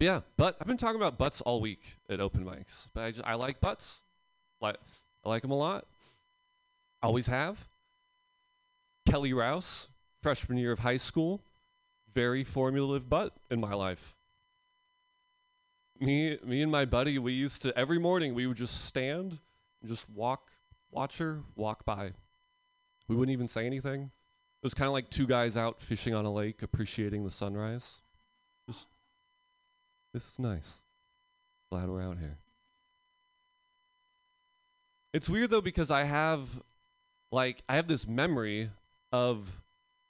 yeah, but I've been talking about butts all week at open mics. But I just I like butts. Like I like them a lot. Always have. Kelly Rouse, freshman year of high school, very formulative butt in my life. Me, me and my buddy, we used to every morning we would just stand and just walk, watch her walk by. We wouldn't even say anything. It was kind of like two guys out fishing on a lake, appreciating the sunrise. Just, this is nice. Glad we're out here. It's weird though because I have, like, I have this memory of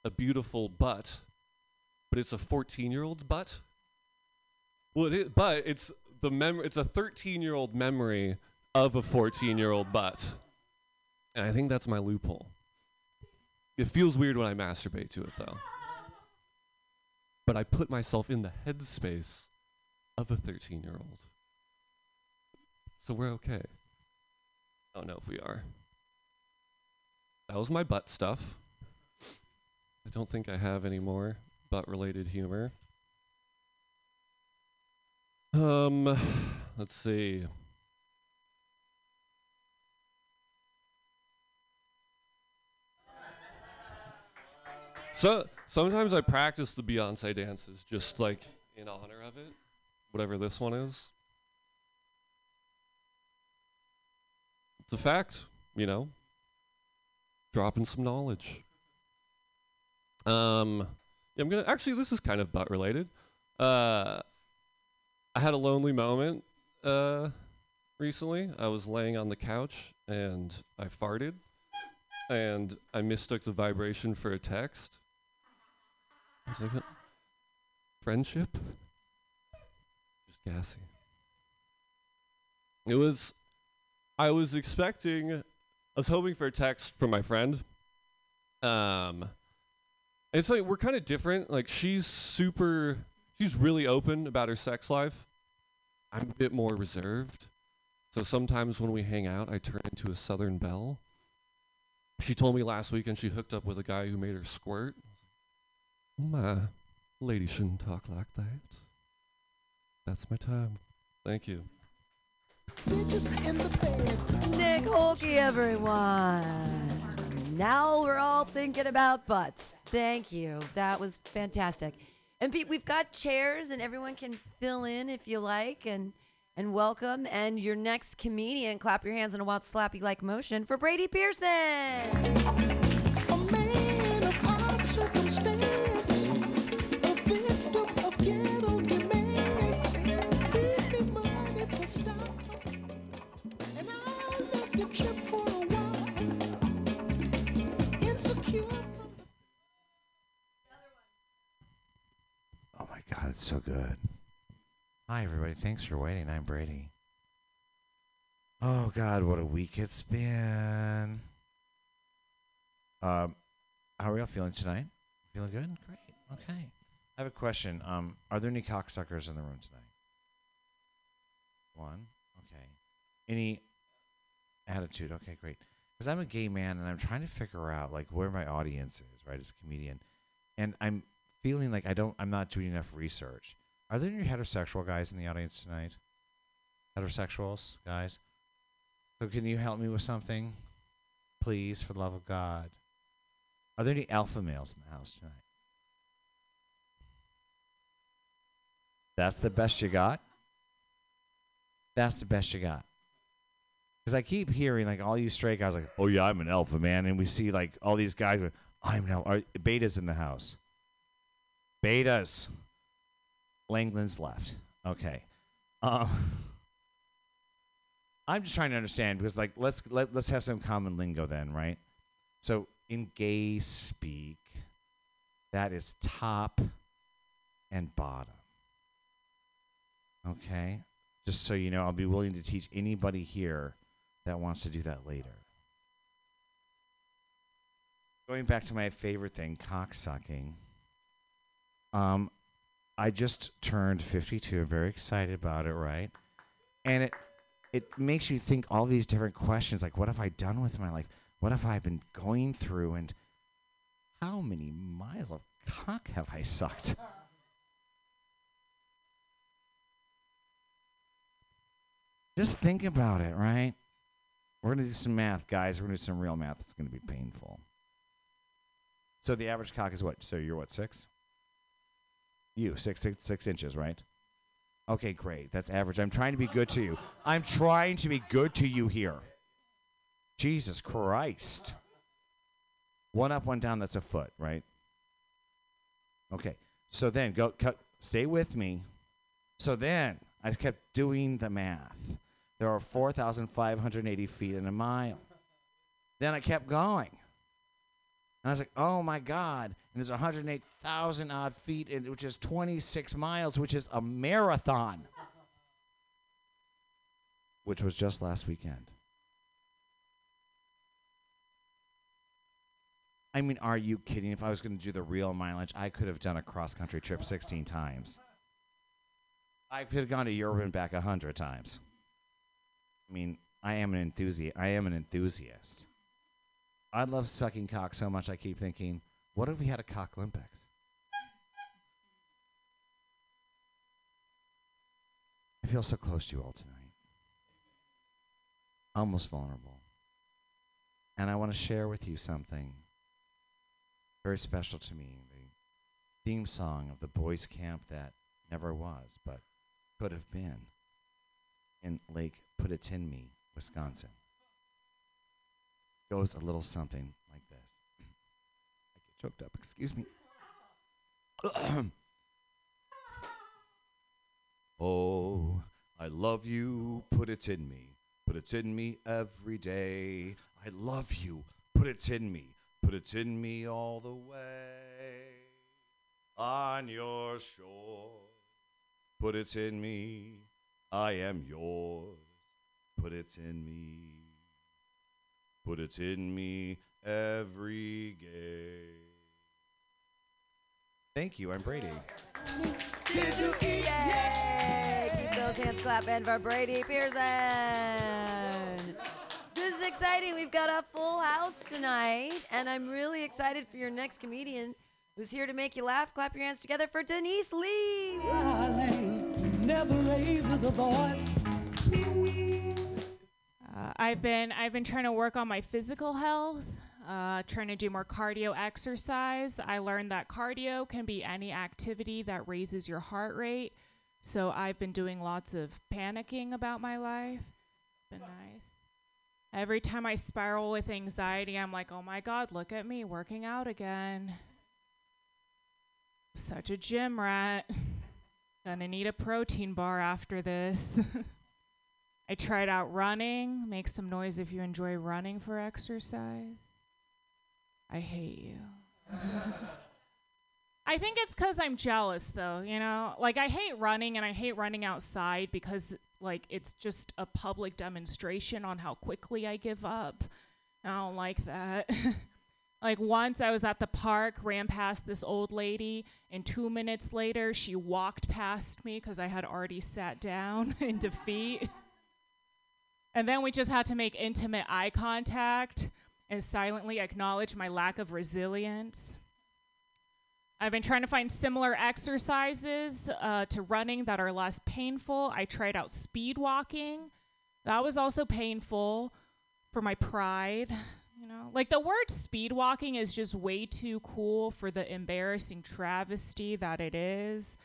a beautiful butt, but it's a 14 year old's butt. Well, it is, but it's the mem- It's a 13 year old memory of a 14 year old butt, and I think that's my loophole. It feels weird when I masturbate to it though, but I put myself in the headspace of a 13 year old, so we're okay. I don't know if we are. That was my butt stuff. I don't think I have any more butt related humor. Um, let's see. So sometimes I practice the Beyonce dances just like in honor of it, whatever this one is. It's a fact, you know. Dropping some knowledge. Um, yeah, I'm gonna actually. This is kind of butt related. Uh, I had a lonely moment uh, recently. I was laying on the couch and I farted, and I mistook the vibration for a text. Like, "Uh, friendship? Just gassy. It was, I was expecting, I was hoping for a text from my friend. Um, it's like we're kind of different. Like she's super, she's really open about her sex life. I'm a bit more reserved. So sometimes when we hang out, I turn into a Southern Belle. She told me last weekend she hooked up with a guy who made her squirt. My, lady shouldn't talk like that. That's my time. Thank you. Nick Holke, everyone. Now we're all thinking about butts. Thank you. That was fantastic. And Pete, we've got chairs, and everyone can fill in if you like, and and welcome. And your next comedian, clap your hands in a wild slappy like motion for Brady Pearson. So good. Hi, everybody. Thanks for waiting. I'm Brady. Oh God, what a week it's been. Um, how are y'all feeling tonight? Feeling good? Great. Okay. I have a question. Um, are there any cocksuckers in the room tonight? One. Okay. Any attitude? Okay, great. Because I'm a gay man and I'm trying to figure out like where my audience is, right, as a comedian, and I'm feeling like I don't, I'm not doing enough research. Are there any heterosexual guys in the audience tonight? Heterosexuals, guys. So can you help me with something, please, for the love of God? Are there any alpha males in the house tonight? That's the best you got. That's the best you got. Because I keep hearing like all you straight guys like, oh yeah, I'm an alpha man, and we see like all these guys going, I'm now are betas in the house. Betas. Langland's left. Okay. Um, I'm just trying to understand because like let's let, let's have some common lingo then, right? So in gay speak, that is top and bottom. Okay? Just so you know, I'll be willing to teach anybody here that wants to do that later. Going back to my favorite thing, cocksucking. Um, I just turned 52. I'm very excited about it, right? And it it makes you think all these different questions like what have I done with my life? What have I been going through and how many miles of cock have I sucked? Just think about it, right? We're going to do some math, guys. We're going to do some real math. It's going to be painful. So the average cock is what? So you're what, six? You, six, six, six inches, right? Okay, great. That's average. I'm trying to be good to you. I'm trying to be good to you here. Jesus Christ. One up, one down, that's a foot, right? Okay. So then go cut stay with me. So then I kept doing the math. There are 4,580 feet in a mile. Then I kept going. And I was like, oh my God. And there's 108,000 odd feet, in, which is 26 miles, which is a marathon, which was just last weekend. I mean, are you kidding? If I was going to do the real mileage, I could have done a cross country trip 16 times. I could have gone to Europe and back 100 times. I mean, I am an enthusiast. I am an enthusiast. I love sucking cock so much. I keep thinking, what if we had a cock Olympics? I feel so close to you all tonight. Almost vulnerable. And I want to share with you something very special to me. The theme song of the boys' camp that never was, but could have been in Lake Putatinmi, Wisconsin goes a little something like this. I get choked up, excuse me. oh, I love you, put it in me. Put it in me every day. I love you, put it in me. Put it in me all the way. On your shore, put it in me. I am yours, put it in me. Put it in me every day. Thank you. I'm Brady. Did you eat? Yay! Keep those hands clapping for Brady Pearson. This is exciting. We've got a full house tonight, and I'm really excited for your next comedian who's here to make you laugh. Clap your hands together for Denise Lee. Never raises a voice. Uh, I've been I've been trying to work on my physical health, uh, trying to do more cardio exercise. I learned that cardio can be any activity that raises your heart rate. So I've been doing lots of panicking about my life. It's been nice. Every time I spiral with anxiety, I'm like, oh my God, look at me working out again. Such a gym rat. Gonna need a protein bar after this. I tried out running. Make some noise if you enjoy running for exercise. I hate you. I think it's because I'm jealous, though. You know, like I hate running and I hate running outside because, like, it's just a public demonstration on how quickly I give up. I don't like that. like, once I was at the park, ran past this old lady, and two minutes later, she walked past me because I had already sat down in defeat. And then we just had to make intimate eye contact and silently acknowledge my lack of resilience. I've been trying to find similar exercises uh, to running that are less painful. I tried out speed walking. That was also painful for my pride. You know, like the word speed walking is just way too cool for the embarrassing travesty that it is.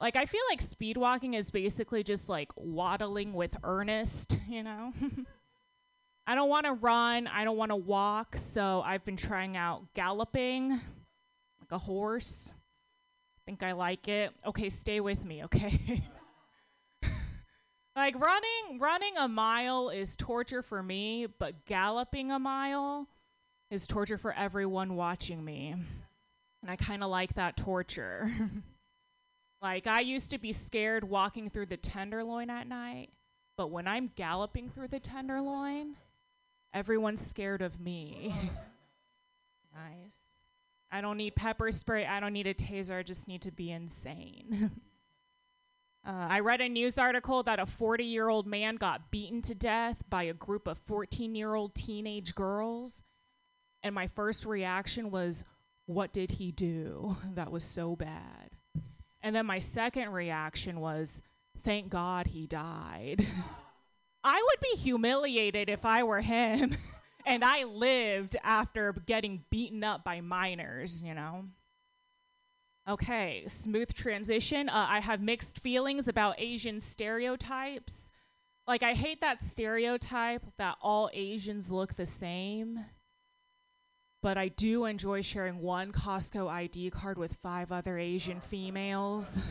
Like I feel like speed walking is basically just like waddling with Ernest, you know? I don't want to run, I don't want to walk, so I've been trying out galloping like a horse. Think I like it. Okay, stay with me, okay? like running running a mile is torture for me, but galloping a mile is torture for everyone watching me. And I kind of like that torture. Like, I used to be scared walking through the Tenderloin at night, but when I'm galloping through the Tenderloin, everyone's scared of me. nice. I don't need pepper spray. I don't need a taser. I just need to be insane. Uh, I read a news article that a 40 year old man got beaten to death by a group of 14 year old teenage girls. And my first reaction was, What did he do? That was so bad. And then my second reaction was, Thank God he died. I would be humiliated if I were him and I lived after getting beaten up by minors, you know? Okay, smooth transition. Uh, I have mixed feelings about Asian stereotypes. Like, I hate that stereotype that all Asians look the same. But I do enjoy sharing one Costco ID card with five other Asian females.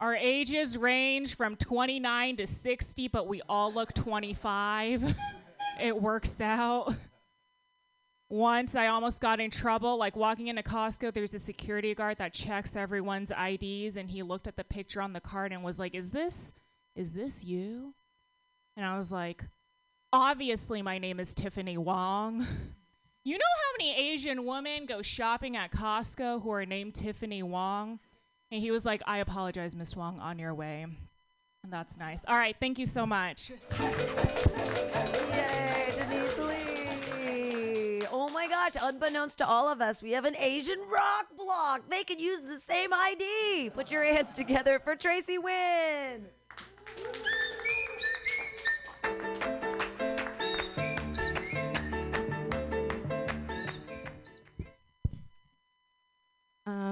Our ages range from 29 to 60, but we all look 25. it works out. Once I almost got in trouble, like walking into Costco, there's a security guard that checks everyone's IDs, and he looked at the picture on the card and was like, "Is this, is this you?" And I was like, "Obviously, my name is Tiffany Wong." you know how many Asian women go shopping at Costco who are named Tiffany Wong? And he was like, "I apologize, Miss Wong, on your way." And that's nice. All right, thank you so much. Yay, Denise Lee. Oh my gosh, unbeknownst to all of us, we have an Asian rock block. They could use the same ID. Put your hands together for Tracy Wynn.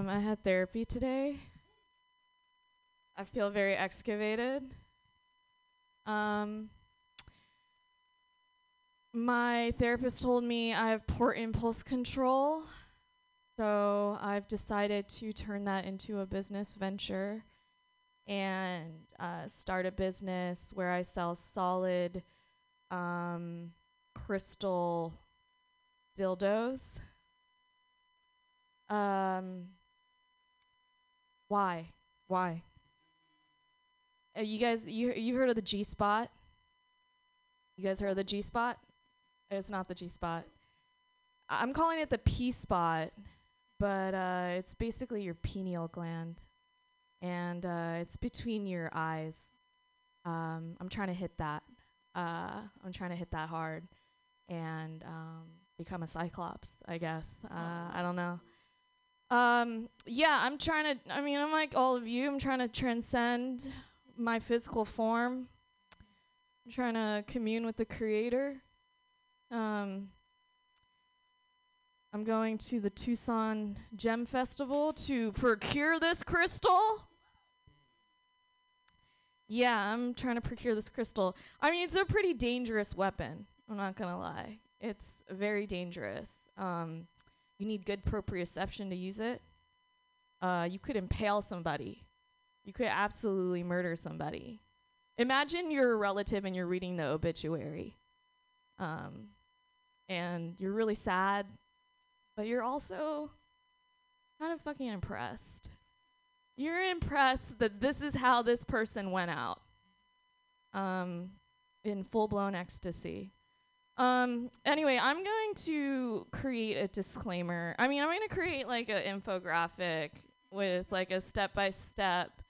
Um, I had therapy today. I feel very excavated. Um, my therapist told me I have poor impulse control, so I've decided to turn that into a business venture and uh, start a business where I sell solid um, crystal dildos. Um, why? Why? Uh, you guys, you you heard of the G spot? You guys heard of the G spot? It's not the G spot. I'm calling it the P spot, but uh, it's basically your pineal gland, and uh, it's between your eyes. Um, I'm trying to hit that. Uh, I'm trying to hit that hard, and um, become a cyclops. I guess. Uh, I don't know. Um, yeah, I'm trying to. I mean, I'm like all of you. I'm trying to transcend my physical form. I'm trying to commune with the Creator. Um, I'm going to the Tucson Gem Festival to procure this crystal. Yeah, I'm trying to procure this crystal. I mean, it's a pretty dangerous weapon. I'm not gonna lie. It's very dangerous. Um, you need good proprioception to use it. Uh, you could impale somebody. You could absolutely murder somebody. Imagine you're a relative and you're reading the obituary. Um, and you're really sad, but you're also kind of fucking impressed. You're impressed that this is how this person went out um, in full blown ecstasy. Um, anyway, I'm going to create a disclaimer. I mean, I'm going to create like an infographic with like a step by step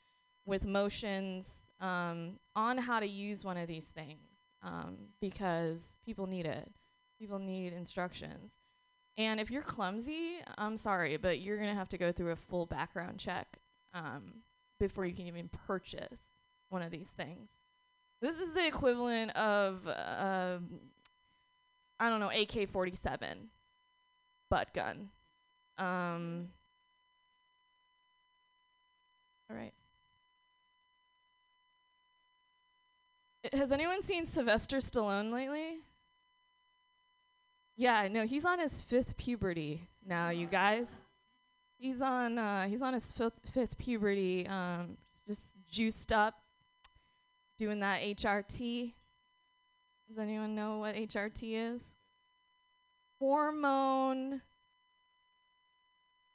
with motions um, on how to use one of these things um, because people need it. People need instructions. And if you're clumsy, I'm sorry, but you're going to have to go through a full background check um, before you can even purchase one of these things. This is the equivalent of, uh, I don't know, AK 47 butt gun. Um, all right. Has anyone seen Sylvester Stallone lately? Yeah, no, he's on his fifth puberty now, you guys. He's on uh, he's on his fifth, fifth puberty, um, just juiced up, doing that HRT. Does anyone know what HRT is? Hormone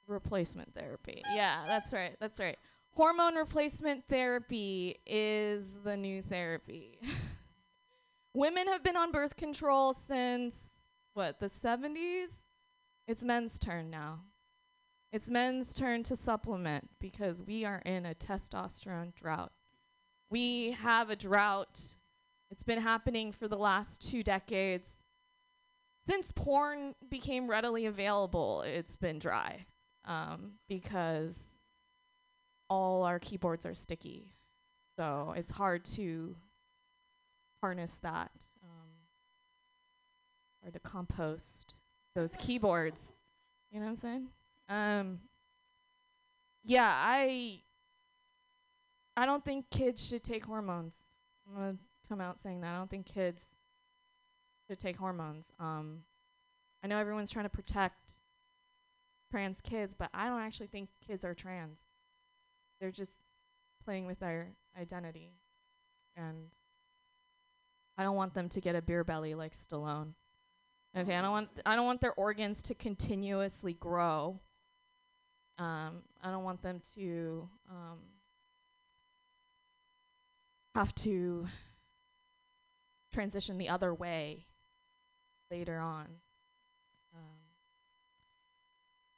replacement therapy. Yeah, that's right. That's right. Hormone replacement therapy is the new therapy. Women have been on birth control since what, the 70s? It's men's turn now. It's men's turn to supplement because we are in a testosterone drought. We have a drought. It's been happening for the last two decades. Since porn became readily available, it's been dry um, because all our keyboards are sticky. So it's hard to harness that, um, hard to compost those keyboards. You know what I'm saying? Um, yeah, I I don't think kids should take hormones. I'm gonna come out saying that. I don't think kids should take hormones. Um, I know everyone's trying to protect trans kids, but I don't actually think kids are trans. They're just playing with their identity, and I don't want them to get a beer belly like Stallone. Okay, I don't want I don't want their organs to continuously grow. Um, I don't want them to um, have to transition the other way later on. Um,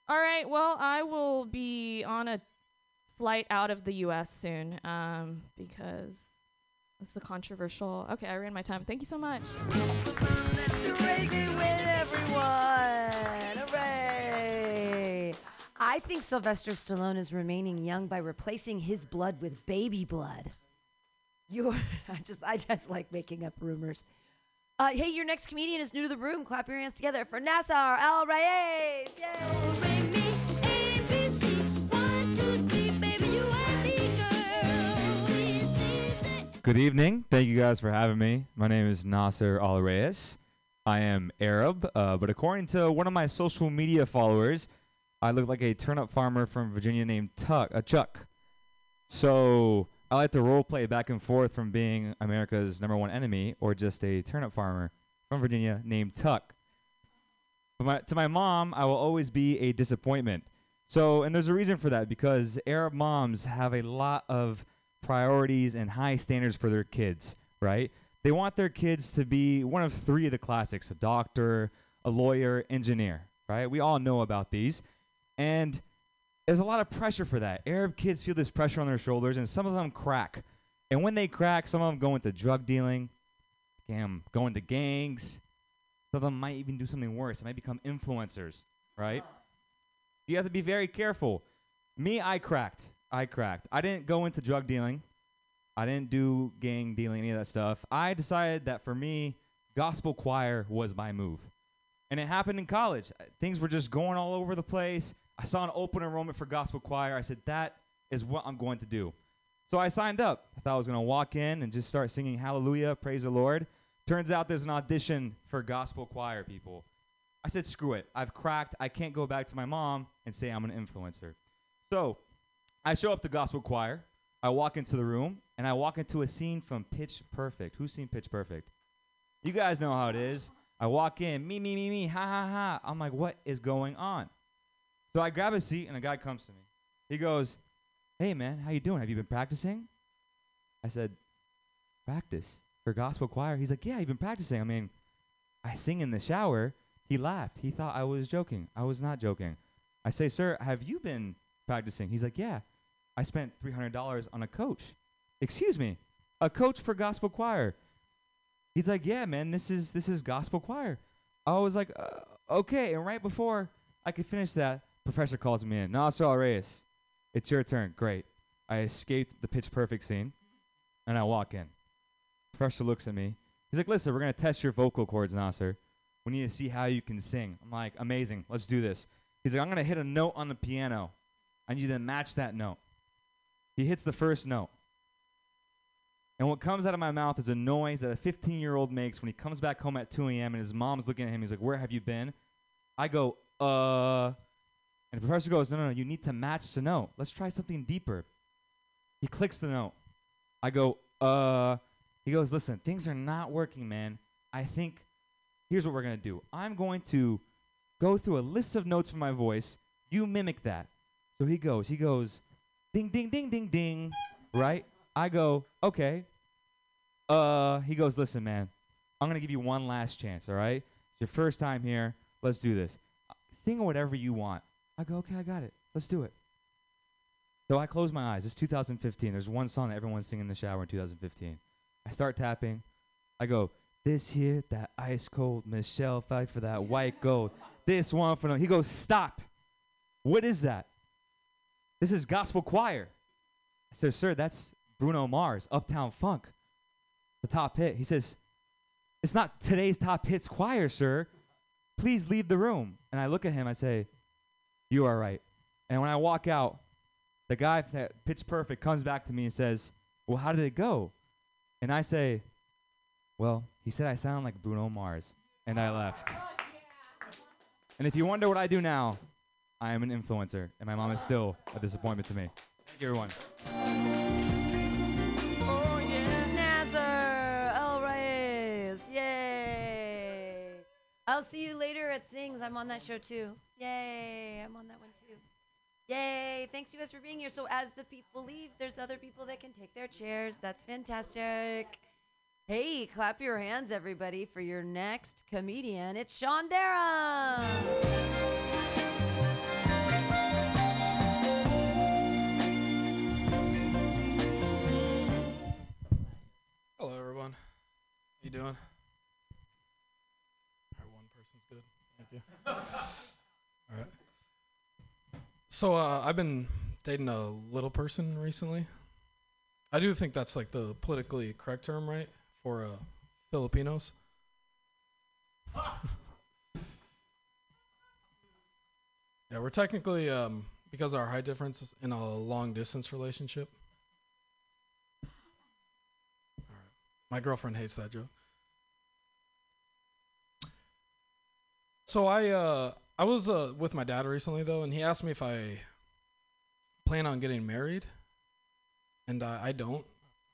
all right, well, I will be on a flight out of the U.S. soon um, because it's a controversial. Okay, I ran my time. Thank you so much. Let's raise it with everyone. Hooray! I think Sylvester Stallone is remaining young by replacing his blood with baby blood. You're I just I just like making up rumors. Uh, hey, your next comedian is new to the room. Clap your hands together for Nasser Al Reyes. Yay! Good evening. Thank you guys for having me. My name is Nasser Al Reyes. I am Arab, uh, but according to one of my social media followers, I look like a turnip farmer from Virginia named Tuck, uh, Chuck. So I like to role play back and forth from being America's number one enemy or just a turnip farmer from Virginia named Tuck. My, to my mom, I will always be a disappointment. So, and there's a reason for that because Arab moms have a lot of priorities and high standards for their kids, right? They want their kids to be one of three of the classics a doctor, a lawyer, engineer, right? We all know about these. And there's a lot of pressure for that. Arab kids feel this pressure on their shoulders, and some of them crack. And when they crack, some of them go into drug dealing, damn, go into gangs. Some of them might even do something worse. They might become influencers, right? You have to be very careful. Me, I cracked. I cracked. I didn't go into drug dealing. I didn't do gang dealing, any of that stuff. I decided that for me, gospel choir was my move. And it happened in college. Things were just going all over the place. I saw an open enrollment for gospel choir. I said, that is what I'm going to do. So I signed up. I thought I was going to walk in and just start singing hallelujah, praise the Lord. Turns out there's an audition for gospel choir people. I said, screw it. I've cracked. I can't go back to my mom and say I'm an influencer. So I show up to gospel choir. I walk into the room and I walk into a scene from Pitch Perfect. Who's seen Pitch Perfect? You guys know how it is. I walk in, me, me, me, me, ha, ha, ha. I'm like, what is going on? So I grab a seat and a guy comes to me. He goes, hey, man, how you doing? Have you been practicing? I said, practice for gospel choir? He's like, yeah, you've been practicing. I mean, I sing in the shower. He laughed. He thought I was joking. I was not joking. I say, sir, have you been practicing? He's like, yeah. I spent $300 on a coach. Excuse me, a coach for gospel choir. He's like, yeah, man, this is this is gospel choir. I was like, uh, okay. And right before I could finish that, professor calls me in. Nasser Al Reyes, it's your turn. Great. I escaped the pitch perfect scene, and I walk in. Professor looks at me. He's like, listen, we're gonna test your vocal cords, Nasser. We need to see how you can sing. I'm like, amazing. Let's do this. He's like, I'm gonna hit a note on the piano. I need you to match that note. He hits the first note. And what comes out of my mouth is a noise that a 15 year old makes when he comes back home at 2 a.m. and his mom's looking at him. He's like, Where have you been? I go, Uh. And the professor goes, No, no, no, you need to match the note. Let's try something deeper. He clicks the note. I go, Uh. He goes, Listen, things are not working, man. I think here's what we're going to do I'm going to go through a list of notes for my voice. You mimic that. So he goes, he goes, ding, ding, ding, ding, ding, right? I go, okay. Uh, he goes, listen, man, I'm gonna give you one last chance, all right? It's your first time here. Let's do this. Sing whatever you want. I go, okay, I got it. let's do it. So I close my eyes. It's 2015. There's one song that everyone's singing in the shower in 2015. I start tapping. I go, this here, that ice cold Michelle Pfeiffer that white gold. This one for no. He goes, stop. What is that? This is gospel choir. I said, sir, that's Bruno Mars, Uptown Funk, the top hit. He says, it's not today's top hits choir, sir. Please leave the room. And I look at him. I say, you are right. And when I walk out, the guy that Pitch Perfect comes back to me and says, Well, how did it go? And I say, Well, he said I sound like Bruno Mars. And I left. And if you wonder what I do now, I am an influencer, and my mom is still a disappointment to me. Thank you, everyone. I'll see you later at Sings. I'm on that show too. Yay! I'm on that one too. Yay! Thanks you guys for being here. So as the people leave, there's other people that can take their chairs. That's fantastic. Hey, clap your hands, everybody, for your next comedian. It's Sean Dara. Hello, everyone. How you doing? All right, one person's you. All right. So uh, I've been dating a little person recently. I do think that's like the politically correct term, right, for uh, Filipinos. yeah, we're technically um, because of our height difference in a long distance relationship. My girlfriend hates that joke. So I uh I was uh with my dad recently though, and he asked me if I plan on getting married, and uh, I don't.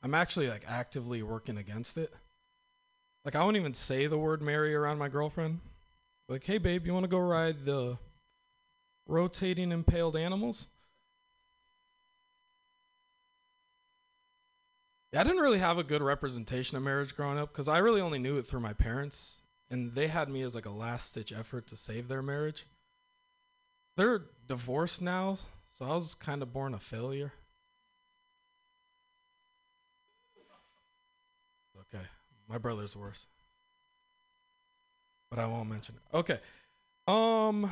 I'm actually like actively working against it. Like I won't even say the word marry around my girlfriend. Like, hey babe, you want to go ride the rotating impaled animals? I didn't really have a good representation of marriage growing up because I really only knew it through my parents, and they had me as like a last ditch effort to save their marriage. They're divorced now, so I was kind of born a failure. Okay, my brother's worse, but I won't mention it. Okay, um,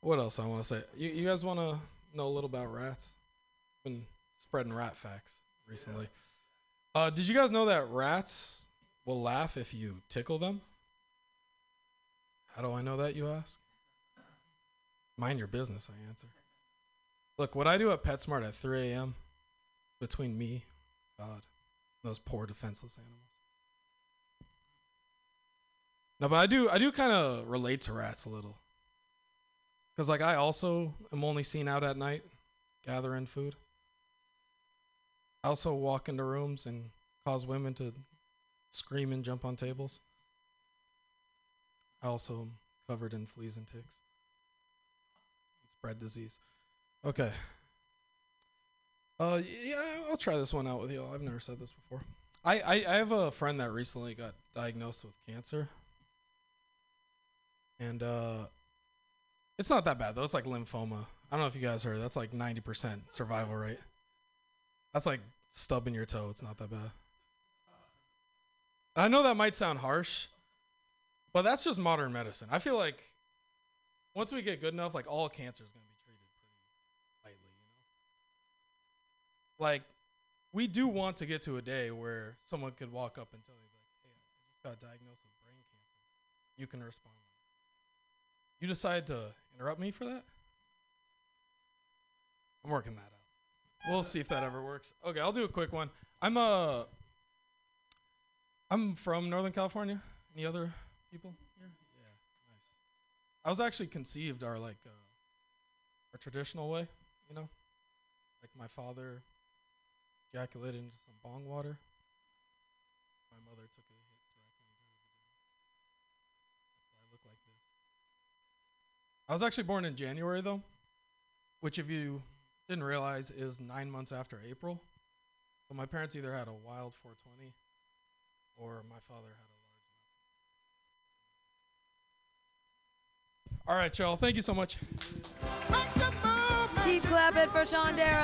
what else I want to say? You, you guys want to know a little about rats? Been spreading rat facts recently. Uh, did you guys know that rats will laugh if you tickle them? How do I know that, you ask? Mind your business, I answer. Look, what I do at PetSmart at 3 a.m. between me, God, those poor defenseless animals. No, but I do, I do kind of relate to rats a little. Cause like I also am only seen out at night, gathering food. I also walk into rooms and cause women to scream and jump on tables. I also covered in fleas and ticks. Spread disease. Okay. Uh, yeah, I'll try this one out with you. all I've never said this before. I, I, I have a friend that recently got diagnosed with cancer. And uh, it's not that bad though. It's like lymphoma. I don't know if you guys heard. That's like ninety percent survival rate. That's like stubbing your toe. It's not that bad. I know that might sound harsh, but that's just modern medicine. I feel like once we get good enough, like all cancer is going to be treated pretty lightly, you know? Like, we do want to get to a day where someone could walk up and tell you, like, hey, I just got diagnosed with brain cancer. You can respond. You decide to interrupt me for that? I'm working that out. We'll see if that ever works. Okay, I'll do a quick one. I'm uh I'm from Northern California. Any other people here? Yeah, nice. I was actually conceived our like uh, our traditional way, you know, like my father ejaculated into some bong water. My mother took a hit. That's why I look like this. I was actually born in January though, which if you didn't realize is nine months after April. So my parents either had a wild 420 or my father had a All right, y'all. Thank you so much. Keep clapping for Sean Durham.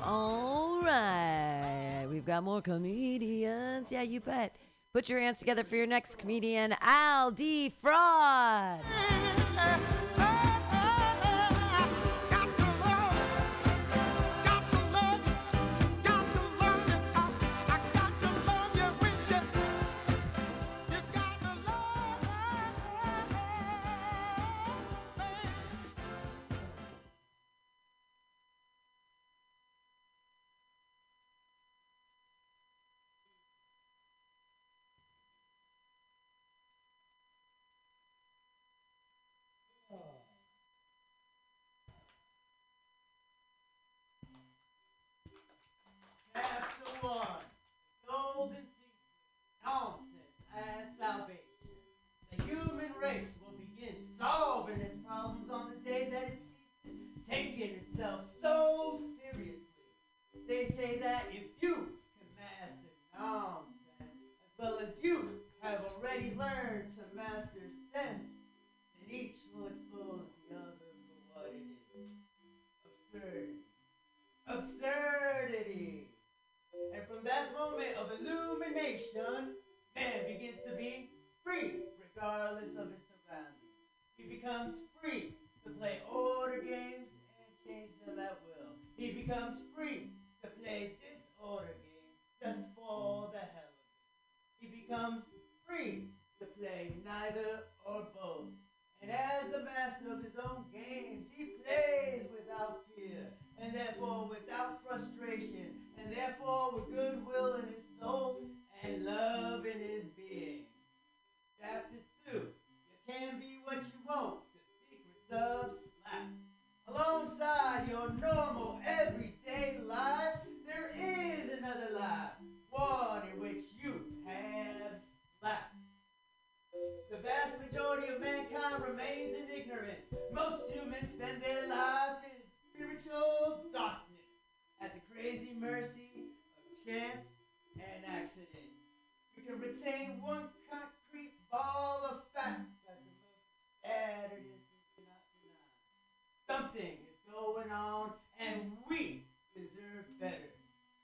All right. We've got more comedians. Yeah, you bet. Put your hands together for your next comedian, Al D. Fraud. Golden. Nonsense as salvation. The human race will begin solving its problems on the day that it ceases taking itself so seriously. They say that if you can master nonsense, as well as you have already learned to master sense, then each will expose the other for what it is. Absurdity. Absurdity. And from that moment of illumination, man begins to be free, regardless of his surroundings. He becomes free to play order games and change them at will. He becomes free to play disorder games just for the hell of it. He becomes free to play neither or both. And as the master of his own games, he plays without fear, and therefore without frustration, and therefore with goodwill in his soul and love in his being. Chapter 2 You can be what you want, the secrets of slack. Alongside your normal everyday life, there is another life, one in which you have slack. The vast majority of mankind remains in ignorance. Most humans spend their life in spiritual darkness at the crazy mercy of chance and accident. We can retain one concrete ball of fact that the most instant cannot deny. Something is going on, and we deserve better.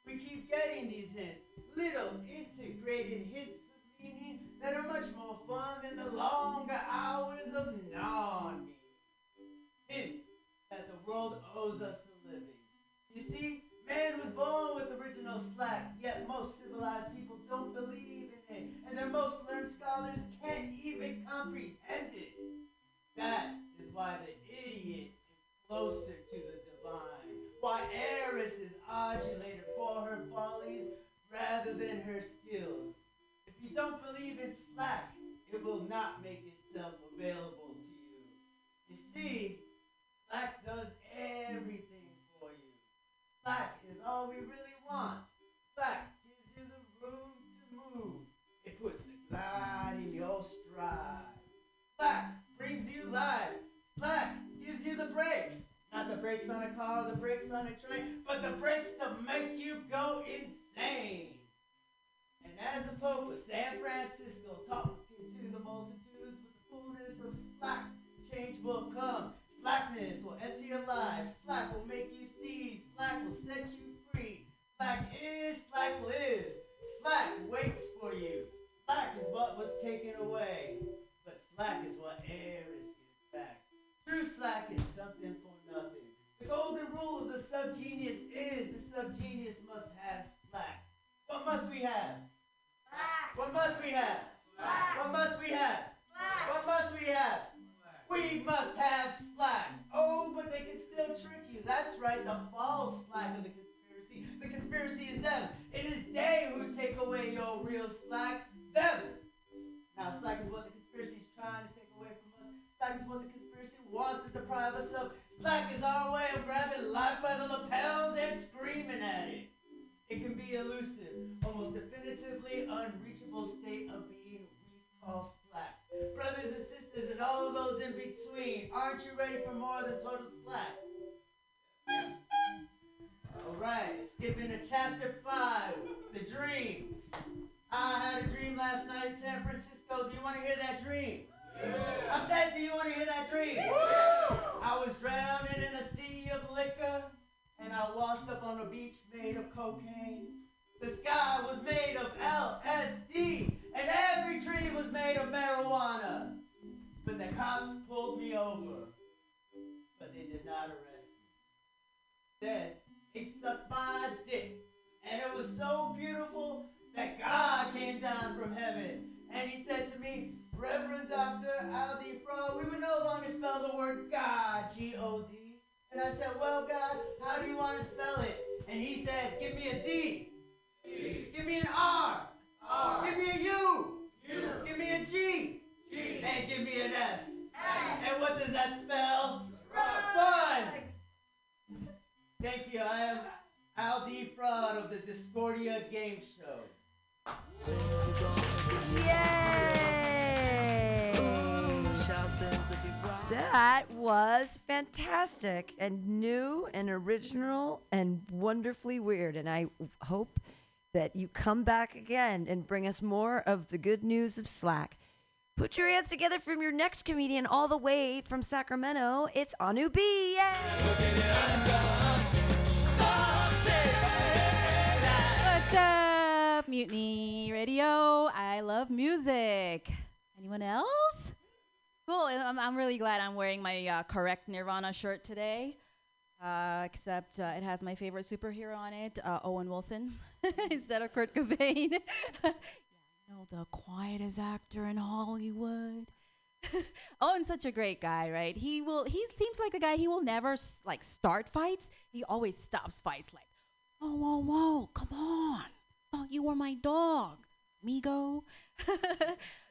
We keep getting these hints, little integrated hints of meaning that are much more fun than the longer hours of non Hints that the world owes us. You see, man was born with original slack, yet most civilized people don't believe in it, and their most learned scholars can't even comprehend it. That is why the idiot is closer to the divine, why Eris is adulated for her follies rather than her skills. If you don't believe in slack, it will not make itself available to you. You see, slack does everything. Slack is all we really want. Slack gives you the room to move. It puts the glide in your stride. Slack brings you life. Slack gives you the brakes. Not the brakes on a car, the brakes on a train, but the brakes to make you go insane. And as the Pope of San Francisco talking to the multitudes with the fullness of slack, change will come. Slackness will enter your life. Slack will make you see. Slack will set you free. Slack is, slack lives. Slack waits for you. Slack is what was taken away. But slack is what Eris gives back. True slack is something for nothing. The golden rule of the subgenius is the subgenius must have slack. What must we have? Slack. What must we have? Slack. What must we have? Slack. What must we have? We must have slack. Oh, but they can still trick you. That's right, the false slack of the conspiracy. The conspiracy is them. It is they who take away your real slack. Them. Now, slack is what the conspiracy is trying to take away from us. Slack is what the conspiracy wants to deprive us of. Slack is our way of grabbing life by the lapels and screaming at it. It can be elusive, almost definitively unreachable state of being we call slack. Brothers and sisters and all of those in between, aren't you ready for more than total slack? All right, skipping to chapter five, the dream. I had a dream last night in San Francisco. Do you want to hear that dream? I said, do you want to hear that dream? I was drowning in a sea of liquor, and I washed up on a beach made of cocaine. The sky was made of LSD, and every tree was made of marijuana. But the cops pulled me over, but they did not arrest me. Then they sucked my dick, and it was so beautiful that God came down from heaven, and he said to me, Reverend Dr. Aldi Fro, we would no longer spell the word God, G-O-D. And I said, well, God, how do you want to spell it? And he said, give me a D. Give me an R. Give me a U. Give me a G. And give me an S. S. And what does that spell? Fun. Thank you. I am Aldi Fraud of the Discordia Game Show. Yay! That was fantastic and new and original and wonderfully weird. And I hope that you come back again and bring us more of the good news of Slack. Put your hands together from your next comedian all the way from Sacramento. It's Anu B. What's up, Mutiny Radio? I love music. Anyone else? Cool. I'm, I'm really glad I'm wearing my uh, correct Nirvana shirt today. Uh, except uh, it has my favorite superhero on it, uh, Owen Wilson, instead of Kurt Cobain. yeah, know the quietest actor in Hollywood. Owen's such a great guy, right? He will. He seems like a guy. He will never like start fights. He always stops fights. Like, whoa, whoa, whoa, come on! Thought you were my dog, Migo.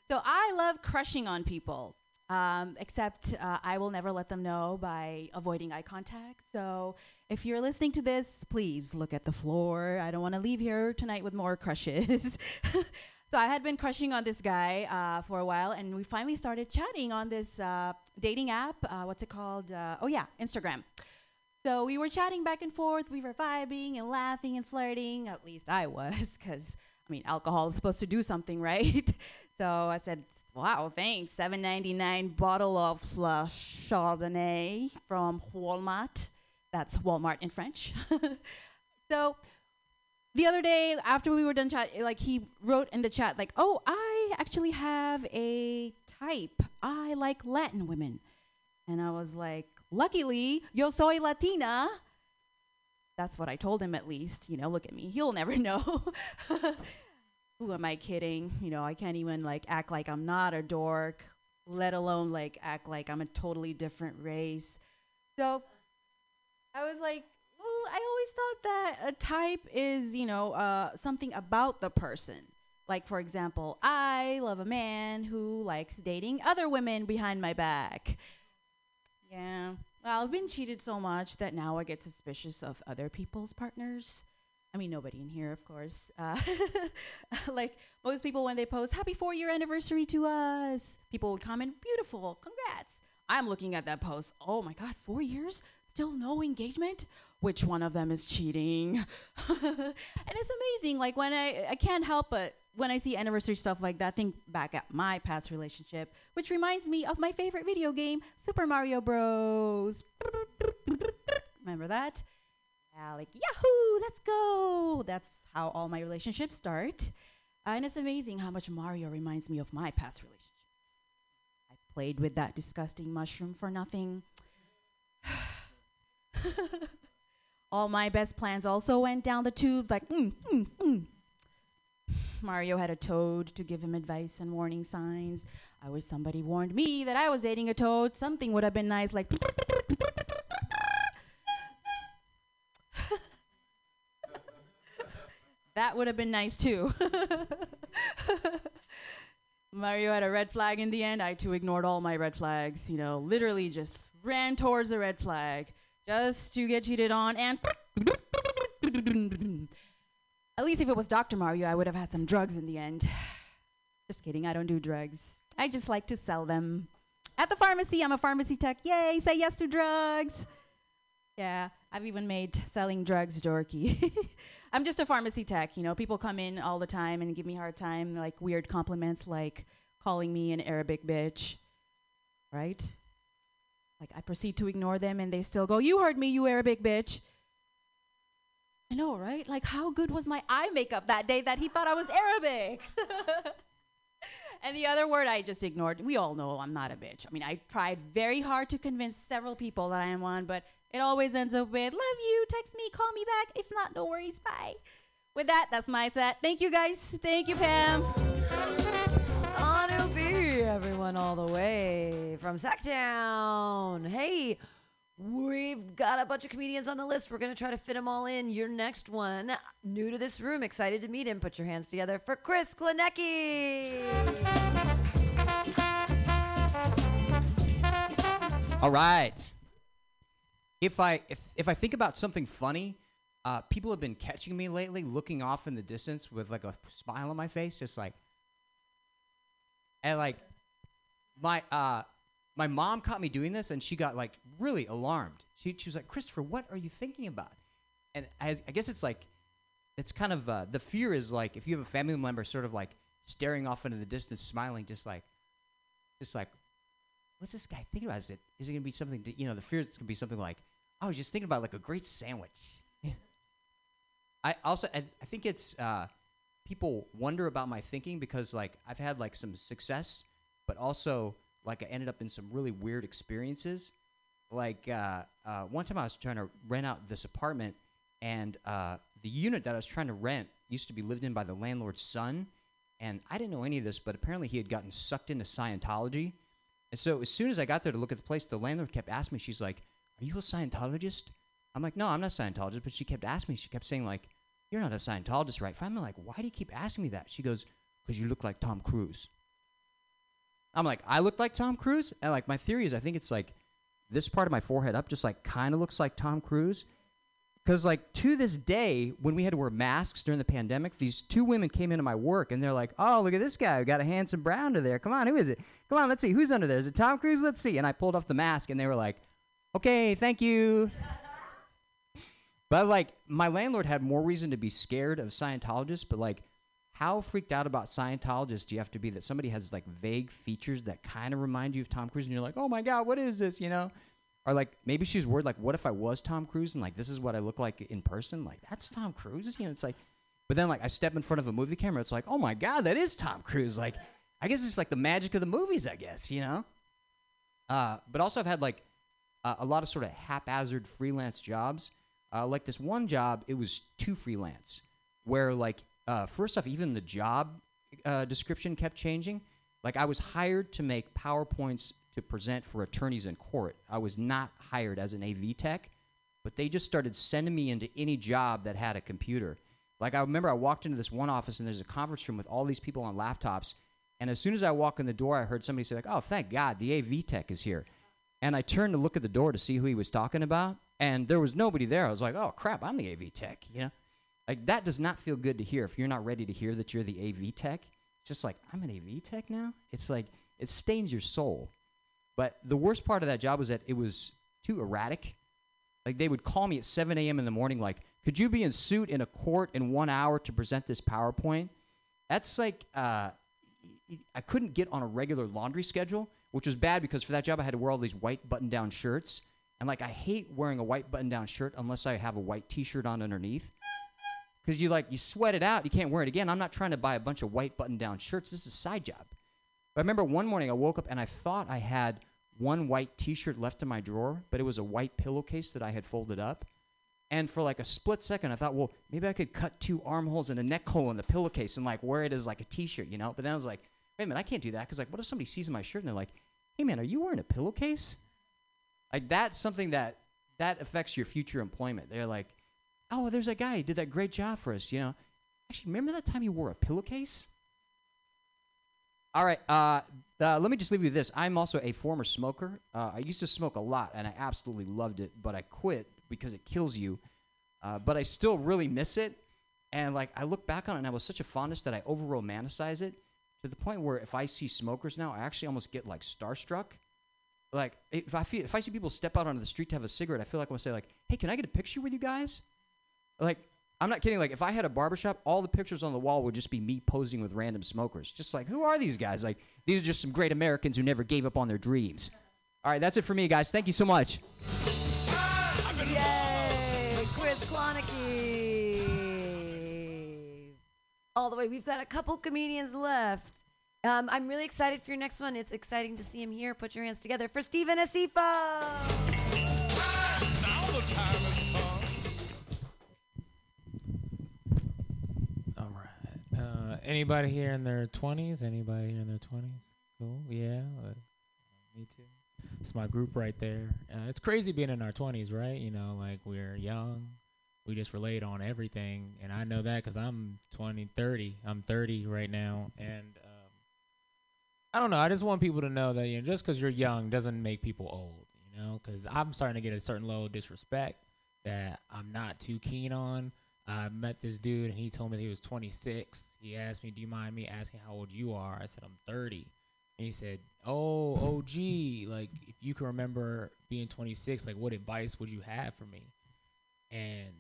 so I love crushing on people. Um, except uh, I will never let them know by avoiding eye contact. So if you're listening to this, please look at the floor. I don't want to leave here tonight with more crushes. so I had been crushing on this guy uh, for a while, and we finally started chatting on this uh, dating app. Uh, what's it called? Uh, oh yeah, Instagram. So we were chatting back and forth. We were vibing and laughing and flirting. At least I was, because I mean, alcohol is supposed to do something, right? So I said, "Wow, thanks. Seven ninety nine bottle of uh, Chardonnay from Walmart. That's Walmart in French." so the other day after we were done chat, like he wrote in the chat, like, "Oh, I actually have a type. I like Latin women." And I was like, luckily, yo soy Latina. That's what I told him at least. You know, look at me. He'll never know. Who am I kidding? You know, I can't even like act like I'm not a dork, let alone like act like I'm a totally different race. So I was like, well, I always thought that a type is, you know, uh, something about the person. Like, for example, I love a man who likes dating other women behind my back. Yeah. Well, I've been cheated so much that now I get suspicious of other people's partners. I mean, nobody in here, of course. Uh, like most people, when they post "Happy four-year anniversary to us," people would comment, "Beautiful, congrats." I'm looking at that post. Oh my God, four years, still no engagement. Which one of them is cheating? and it's amazing. Like when I, I can't help but when I see anniversary stuff like that, think back at my past relationship, which reminds me of my favorite video game, Super Mario Bros. Remember that? Yeah, like Yahoo, let's go. That's how all my relationships start. Uh, and it's amazing how much Mario reminds me of my past relationships. I played with that disgusting mushroom for nothing. all my best plans also went down the tubes like, mm, mm, mm. Mario had a toad to give him advice and warning signs. I wish somebody warned me that I was dating a toad. Something would have been nice, like. That would have been nice too. Mario had a red flag in the end. I too ignored all my red flags. You know, literally just ran towards the red flag just to get cheated on and. At least if it was Dr. Mario, I would have had some drugs in the end. Just kidding, I don't do drugs. I just like to sell them. At the pharmacy, I'm a pharmacy tech. Yay, say yes to drugs. Yeah, I've even made selling drugs dorky. I'm just a pharmacy tech, you know. People come in all the time and give me hard time, like weird compliments like calling me an Arabic bitch. Right? Like I proceed to ignore them and they still go, You heard me, you Arabic bitch. I know, right? Like how good was my eye makeup that day that he thought I was Arabic? and the other word I just ignored. We all know I'm not a bitch. I mean, I tried very hard to convince several people that I am one, but it always ends up with love you, text me, call me back. If not, no worries, bye. With that, that's my set. Thank you guys. Thank you, Pam. Anu everyone all the way from Sacktown. Hey, we've got a bunch of comedians on the list. We're going to try to fit them all in. Your next one, new to this room, excited to meet him. Put your hands together for Chris Klinecki. All right. If I if if I think about something funny, uh, people have been catching me lately, looking off in the distance with like a smile on my face, just like, and like, my uh, my mom caught me doing this, and she got like really alarmed. She she was like, Christopher, what are you thinking about? And I, I guess it's like, it's kind of uh, the fear is like if you have a family member sort of like staring off into the distance, smiling, just like, just like, what's this guy thinking about? Is it is it gonna be something? To, you know, the fear is it's gonna be something like, I was just thinking about like a great sandwich. I also I, I think it's uh, people wonder about my thinking because like I've had like some success, but also like I ended up in some really weird experiences. Like uh, uh, one time I was trying to rent out this apartment, and uh, the unit that I was trying to rent used to be lived in by the landlord's son, and I didn't know any of this, but apparently he had gotten sucked into Scientology. And so as soon as I got there to look at the place, the landlord kept asking me, she's like, "Are you a Scientologist?" I'm like, "No, I'm not a Scientologist." But she kept asking me. She kept saying like, "You're not a Scientologist, right?" Finally, like, "Why do you keep asking me that?" She goes, "Because you look like Tom Cruise." I'm like, "I look like Tom Cruise?" And like, my theory is, I think it's like this part of my forehead up just like kind of looks like Tom Cruise. Because like to this day, when we had to wear masks during the pandemic, these two women came into my work and they're like, "Oh, look at this guy! Got a handsome brown under there. Come on, who is it? Come on, let's see who's under there. Is it Tom Cruise? Let's see." And I pulled off the mask and they were like, "Okay, thank you." But like my landlord had more reason to be scared of Scientologists, but like how freaked out about Scientologists do you have to be that somebody has like vague features that kind of remind you of Tom Cruise and you're like, "Oh my god, what is this?" you know? Or like maybe she's worried like what if I was Tom Cruise and like this is what I look like in person? Like that's Tom Cruise, you know, it's like but then like I step in front of a movie camera, it's like, "Oh my god, that is Tom Cruise." Like I guess it's like the magic of the movies, I guess, you know? Uh, but also I've had like uh, a lot of sort of haphazard freelance jobs. Uh, like this one job, it was too freelance, where like uh, first off, even the job uh, description kept changing. Like I was hired to make PowerPoints to present for attorneys in court. I was not hired as an AV tech, but they just started sending me into any job that had a computer. Like I remember I walked into this one office and there's a conference room with all these people on laptops, and as soon as I walk in the door, I heard somebody say like, "Oh, thank God, the AV tech is here." And I turned to look at the door to see who he was talking about, and there was nobody there. I was like, "Oh crap, I'm the AV tech," you know. Like that does not feel good to hear if you're not ready to hear that you're the AV tech. It's just like I'm an AV tech now. It's like it stains your soul. But the worst part of that job was that it was too erratic. Like they would call me at 7 a.m. in the morning, like, "Could you be in suit in a court in one hour to present this PowerPoint?" That's like uh, I couldn't get on a regular laundry schedule, which was bad because for that job I had to wear all these white button-down shirts, and like I hate wearing a white button-down shirt unless I have a white T-shirt on underneath. Because you like you sweat it out. You can't wear it again. I'm not trying to buy a bunch of white button down shirts. This is a side job. But i remember one morning i woke up and i thought i had one white t-shirt left in my drawer but it was a white pillowcase that i had folded up. And for like a split second i thought well maybe i could cut two armholes and a neck hole in the pillowcase and like wear it as like a t-shirt you know? But then i was like wait a minute i can't do that because like what if somebody sees my shirt and they're like hey man are you wearing a pillowcase like that's something that that affects your future employment they're like oh, there's a guy who did that great job for us, you know. Actually, remember that time he wore a pillowcase? All right, uh, uh, let me just leave you with this. I'm also a former smoker. Uh, I used to smoke a lot, and I absolutely loved it, but I quit because it kills you. Uh, but I still really miss it. And, like, I look back on it, and I was such a fondness that I over romanticize it to the point where if I see smokers now, I actually almost get, like, starstruck. Like, if I, feel, if I see people step out onto the street to have a cigarette, I feel like I want to say, like, hey, can I get a picture with you guys? like I'm not kidding. Like if I had a barbershop, all the pictures on the wall would just be me posing with random smokers. Just like, who are these guys? Like these are just some great Americans who never gave up on their dreams. All right, that's it for me, guys. Thank you so much. All the way. We've got a couple comedians left. Um, I'm really excited for your next one. It's exciting to see him here. Put your hands together for Steven Asifo. All right. Uh, anybody here in their 20s? Anybody here in their 20s? Cool. Yeah. Uh, me too. It's my group right there. Uh, it's crazy being in our 20s, right? You know, like we're young. We just relate on everything. And I know that because I'm 20, 30. I'm 30 right now. And um, I don't know. I just want people to know that, you know, just because you're young doesn't make people old, you know? Because I'm starting to get a certain level of disrespect that I'm not too keen on. I met this dude and he told me he was 26. He asked me, "Do you mind me asking how old you are?" I said, "I'm 30." And he said, "Oh, OG, like if you can remember being 26, like what advice would you have for me?" And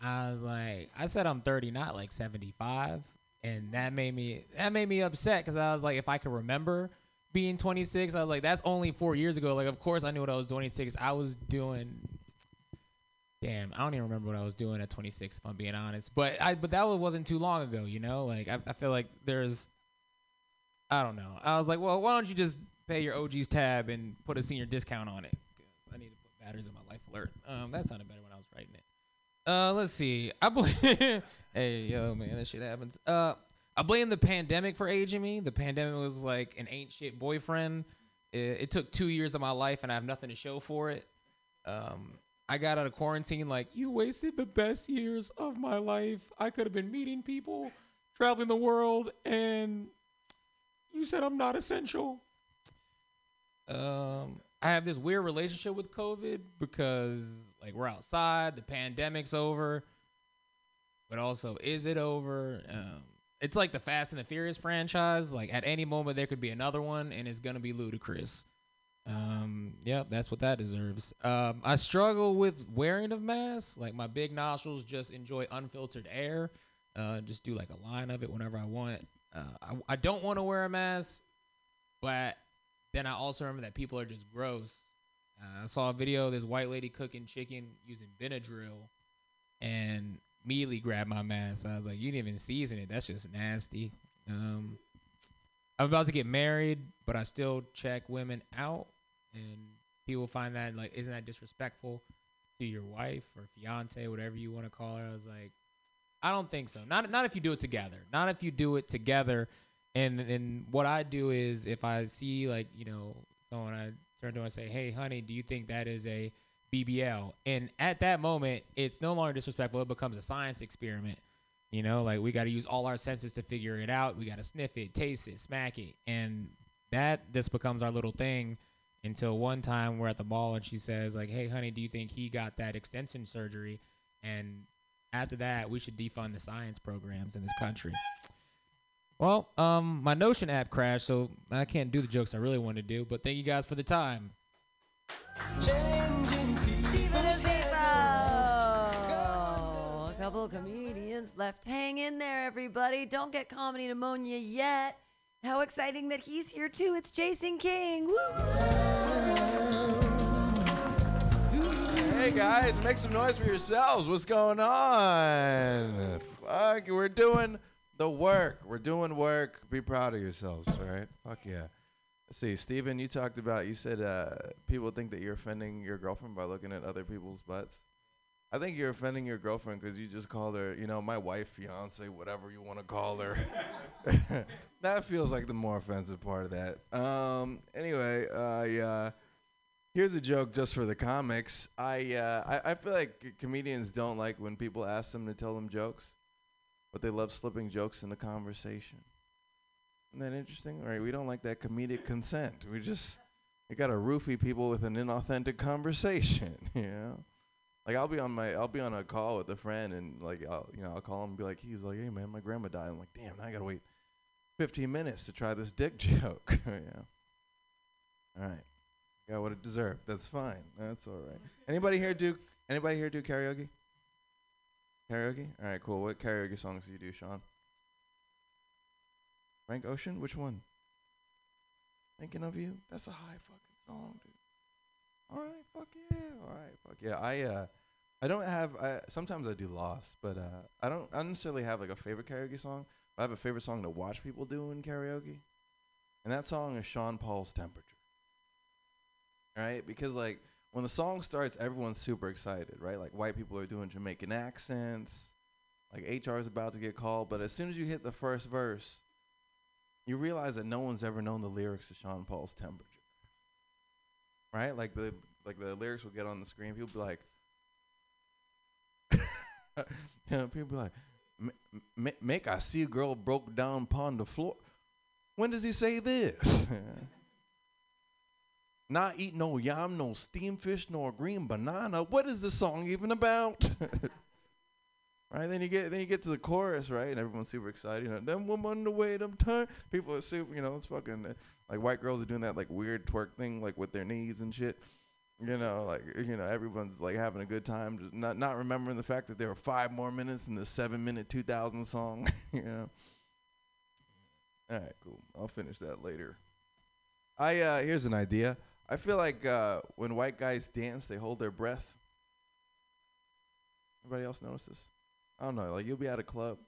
I was like, I said I'm 30, not like 75, and that made me that made me upset because I was like, if I could remember being 26, I was like, that's only four years ago. Like, of course I knew what I was doing at 26. I was doing Damn, I don't even remember what I was doing at 26, if I'm being honest. But I, but that wasn't too long ago, you know. Like I, I feel like there's, I don't know. I was like, well, why don't you just pay your OG's tab and put a senior discount on it? I need to put batteries in my life alert. Um, that sounded better when I was writing it. Uh, let's see. I believe. hey, yo, man, that shit happens. Uh, I blame the pandemic for aging me. The pandemic was like an ain't shit boyfriend. It, it took two years of my life, and I have nothing to show for it. Um, I got out of quarantine like you wasted the best years of my life. I could have been meeting people, traveling the world, and you said I'm not essential. Um, I have this weird relationship with COVID because like we're outside, the pandemic's over, but also is it over? Um, it's like the Fast and the Furious franchise. Like at any moment there could be another one, and it's gonna be ludicrous. Um, yep, that's what that deserves. Um, I struggle with wearing of masks. Like my big nostrils just enjoy unfiltered air. Uh, just do like a line of it whenever I want. Uh, I, I don't want to wear a mask, but then I also remember that people are just gross. Uh, I saw a video of this white lady cooking chicken using Benadryl, and immediately grabbed my mask. I was like, "You didn't even season it. That's just nasty." Um, I'm about to get married, but I still check women out, and people find that like, isn't that disrespectful to your wife or fiance, whatever you want to call her? I was like, I don't think so. Not not if you do it together. Not if you do it together. And and what I do is if I see like you know someone, I turn to her and say, "Hey, honey, do you think that is a BBL?" And at that moment, it's no longer disrespectful. It becomes a science experiment. You know, like we got to use all our senses to figure it out. We got to sniff it, taste it, smack it, and that just becomes our little thing. Until one time we're at the mall and she says like, "Hey, honey, do you think he got that extension surgery?" And after that, we should defund the science programs in this country. Well, um, my Notion app crashed, so I can't do the jokes I really wanted to do. But thank you guys for the time. A couple of comedians left. Hang in there, everybody. Don't get comedy pneumonia yet. How exciting that he's here too. It's Jason King. Woo! Hey guys, make some noise for yourselves. What's going on? Fuck, we're doing the work. We're doing work. Be proud of yourselves, all right? Fuck yeah. See, Steven, you talked about, you said uh, people think that you're offending your girlfriend by looking at other people's butts. I think you're offending your girlfriend because you just called her, you know, my wife, fiance, whatever you want to call her. that feels like the more offensive part of that. Um, anyway, uh. Here's a joke just for the comics. I, uh, I I feel like comedians don't like when people ask them to tell them jokes, but they love slipping jokes in the conversation. Isn't that interesting? All right, we don't like that comedic consent. We just we gotta roofie people with an inauthentic conversation. You know, like I'll be on my I'll be on a call with a friend and like I'll you know I'll call him and be like he's like hey man my grandma died. I'm like damn I gotta wait 15 minutes to try this dick joke. yeah. All right. Got what it deserved. That's fine. That's all right. Anybody here do anybody here do karaoke? Karaoke? All right, cool. What karaoke songs do you do, Sean? Frank Ocean? Which one? Thinking of you? That's a high fucking song, dude. All right, fuck yeah. All right, fuck yeah. I uh, I don't have. I sometimes I do Lost, but uh, I don't. I don't necessarily have like a favorite karaoke song. I have a favorite song to watch people do in karaoke, and that song is Sean Paul's Temperature. Right, because like when the song starts, everyone's super excited, right? Like white people are doing Jamaican accents, like HR is about to get called, but as soon as you hit the first verse, you realize that no one's ever known the lyrics to Sean Paul's Temperature. Right? Like the like the lyrics will get on the screen, people be like you know, people be like "Ma- ma- make I see a girl broke down upon the floor. When does he say this? Not eat no yam, no steamed fish, nor green banana. What is this song even about? right? Then you get then you get to the chorus, right? And everyone's super excited. You know, them woman the way them turn. People are super. You know, it's fucking uh, like white girls are doing that like weird twerk thing, like with their knees and shit. You know, like you know, everyone's like having a good time, just not not remembering the fact that there are five more minutes in the seven minute two thousand song. you know. All right, cool. I'll finish that later. I uh here's an idea. I feel like uh when white guys dance, they hold their breath. Anybody else notice this? I don't know. Like you'll be at a club,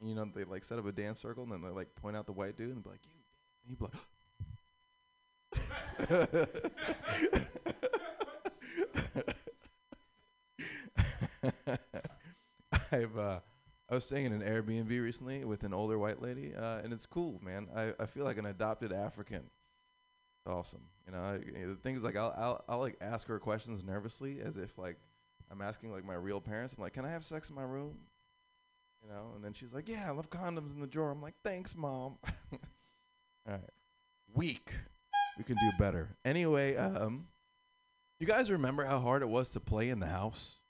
and you know they like set up a dance circle, and then they like point out the white dude and be like, "You," and you be like. I've uh, I was staying in an Airbnb recently with an older white lady, uh, and it's cool, man. I, I feel like an adopted African. Awesome, you know. I, you know, the thing is, like, I'll, I'll I'll like ask her questions nervously, as if like I'm asking like my real parents. I'm like, "Can I have sex in my room?" You know, and then she's like, "Yeah, I love condoms in the drawer." I'm like, "Thanks, mom." All right, weak. We can do better. Anyway, um, you guys remember how hard it was to play in the house?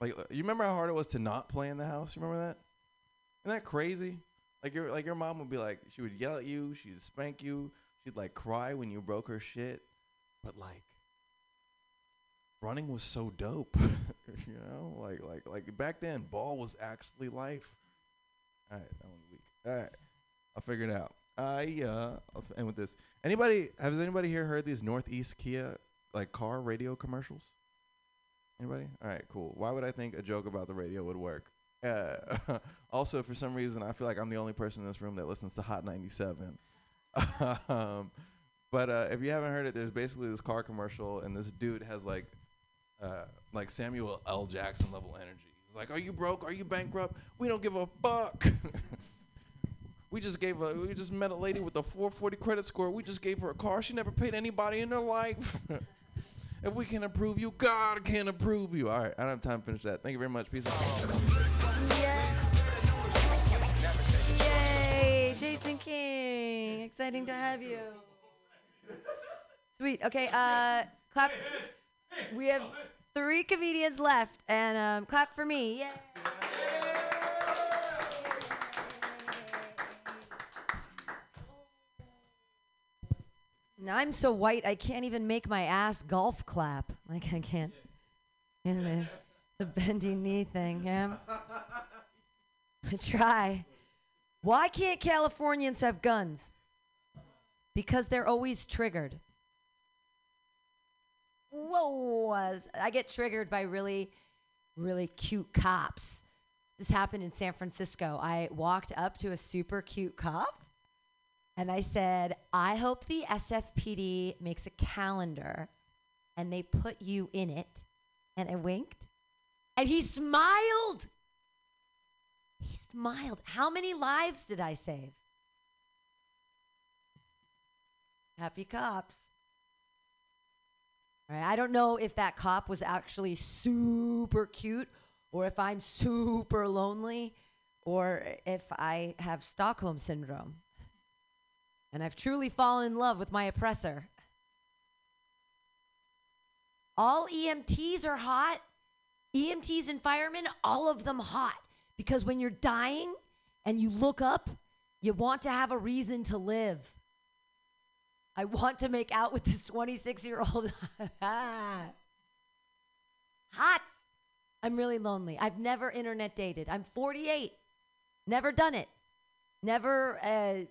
Like, uh, you remember how hard it was to not play in the house? You remember that? Isn't that crazy? Like your like your mom would be like, she would yell at you, she'd spank you, she'd like cry when you broke her shit, but like, running was so dope. you know, like like like back then, ball was actually life. All right, that one's weak. All right, I'll figure it out. I uh, I'll f- end with this. Anybody has anybody here heard these Northeast Kia like car radio commercials? Anybody? All right, cool. Why would I think a joke about the radio would work? Uh, also, for some reason, I feel like I'm the only person in this room that listens to Hot 97. Um, but uh, if you haven't heard it, there's basically this car commercial, and this dude has like, uh, like Samuel L. Jackson level energy. He's like, "Are you broke? Are you bankrupt? We don't give a fuck." We just gave a we just met a lady with a 440 credit score. We just gave her a car. She never paid anybody in her life. if we can improve you, God can improve you. All right, I don't have time to finish that. Thank you very much. Peace out. Exciting to have you. Sweet. Okay, uh, clap. We have three comedians left, and um, clap for me. Now I'm so white I can't even make my ass golf clap. Like I can't. You know, the bendy knee thing, yeah. I try. Why can't Californians have guns? Because they're always triggered. Whoa! I get triggered by really, really cute cops. This happened in San Francisco. I walked up to a super cute cop and I said, I hope the SFPD makes a calendar and they put you in it. And I winked. And he smiled. He smiled. How many lives did I save? Happy cops. All right, I don't know if that cop was actually super cute or if I'm super lonely or if I have Stockholm syndrome and I've truly fallen in love with my oppressor. All EMTs are hot. EMTs and firemen, all of them hot. Because when you're dying and you look up, you want to have a reason to live. I want to make out with this 26 year old. hot. I'm really lonely. I've never internet dated. I'm 48. Never done it. Never uh,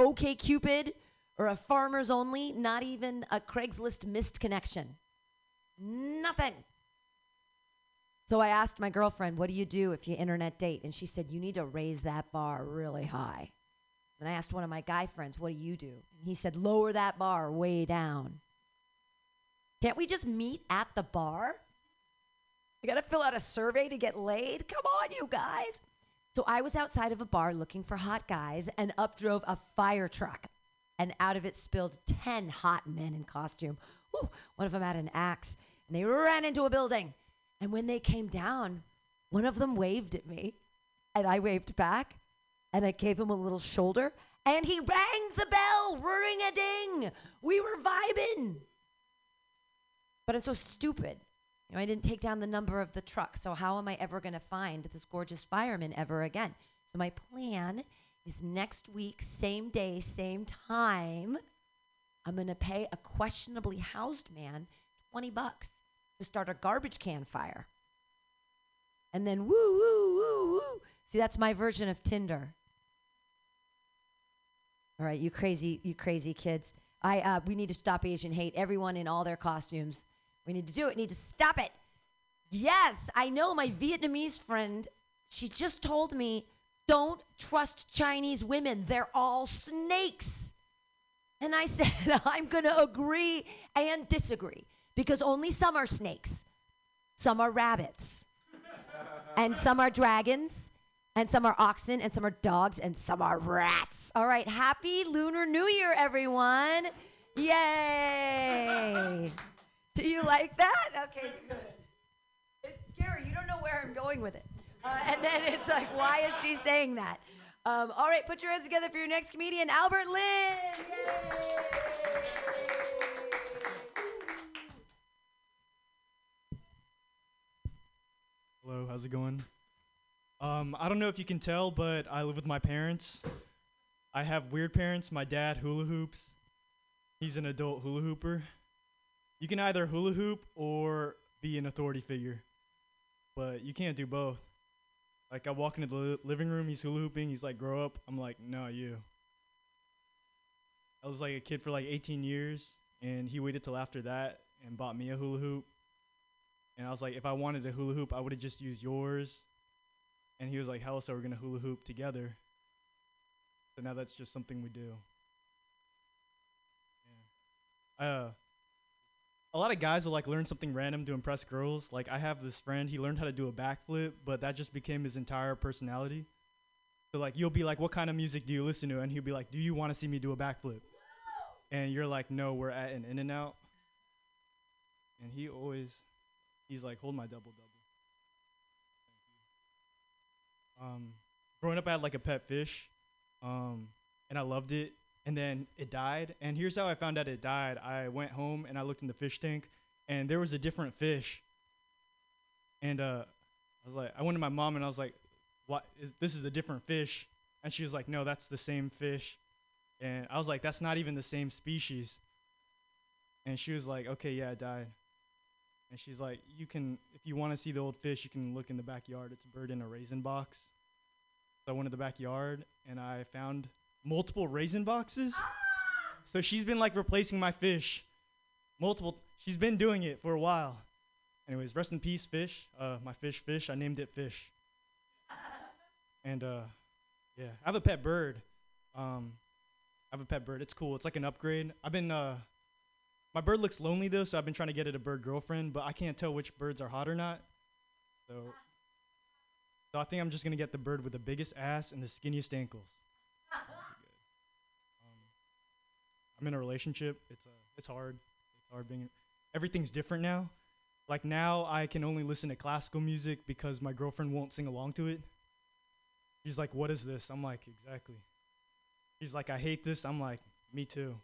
OkCupid or a farmers only, not even a Craigslist missed connection. Nothing. So I asked my girlfriend, What do you do if you internet date? And she said, You need to raise that bar really high. Then I asked one of my guy friends, What do you do? And he said, Lower that bar way down. Can't we just meet at the bar? You gotta fill out a survey to get laid? Come on, you guys. So I was outside of a bar looking for hot guys, and up drove a fire truck. And out of it spilled 10 hot men in costume. Ooh, one of them had an axe, and they ran into a building. And when they came down, one of them waved at me, and I waved back, and I gave him a little shoulder, and he rang the bell, ring a ding. We were vibing. But I'm so stupid. You know, I didn't take down the number of the truck, so how am I ever going to find this gorgeous fireman ever again? So my plan is next week, same day, same time. I'm going to pay a questionably housed man 20 bucks to start a garbage can fire. And then woo, woo, woo, woo. See, that's my version of Tinder. All right, you crazy, you crazy kids. I, uh, we need to stop Asian hate. Everyone in all their costumes. We need to do it. We need to stop it. Yes, I know. My Vietnamese friend, she just told me, don't trust Chinese women. They're all snakes. And I said, I'm going to agree and disagree because only some are snakes, some are rabbits, and some are dragons, and some are oxen, and some are dogs, and some are rats. All right, happy Lunar New Year, everyone. Yay. Do you like that? Okay, good. It's scary. You don't know where I'm going with it. Uh, and then it's like, why is she saying that? Um, all right, put your hands together for your next comedian, Albert Lynn. Hello, how's it going? Um, I don't know if you can tell, but I live with my parents. I have weird parents. My dad hula hoops. He's an adult hula hooper. You can either hula hoop or be an authority figure, but you can't do both. Like I walk into the li- living room, he's hula hooping. He's like, "Grow up." I'm like, "No, you." I was like a kid for like 18 years, and he waited till after that and bought me a hula hoop. And I was like, if I wanted a hula hoop, I would have just used yours. And he was like, hell, so we're gonna hula hoop together. So now that's just something we do. Yeah. Uh, a lot of guys will like learn something random to impress girls. Like I have this friend, he learned how to do a backflip, but that just became his entire personality. So like you'll be like, what kind of music do you listen to? And he'll be like, do you want to see me do a backflip? And you're like, no, we're at an In and Out. And he always, he's like, hold my double double. Um, growing up, I had like a pet fish, um, and I loved it. And then it died. And here's how I found out it died. I went home and I looked in the fish tank, and there was a different fish. And uh, I was like, I went to my mom and I was like, "What? Is, this is a different fish?" And she was like, "No, that's the same fish." And I was like, "That's not even the same species." And she was like, "Okay, yeah, it died." And she's like, "You can, if you want to see the old fish, you can look in the backyard. It's a bird in a raisin box." I went to the backyard and I found multiple raisin boxes. So she's been like replacing my fish, multiple. She's been doing it for a while. Anyways, rest in peace, fish. Uh, my fish, fish. I named it fish. And uh, yeah, I have a pet bird. Um, I have a pet bird. It's cool. It's like an upgrade. I've been uh, my bird looks lonely though, so I've been trying to get it a bird girlfriend, but I can't tell which birds are hot or not. So, so I think I'm just gonna get the bird with the biggest ass and the skinniest ankles. Um, I'm in a relationship. It's uh, it's hard. It's hard being. Everything's different now. Like now, I can only listen to classical music because my girlfriend won't sing along to it. She's like, "What is this?" I'm like, "Exactly." She's like, "I hate this." I'm like, "Me too,"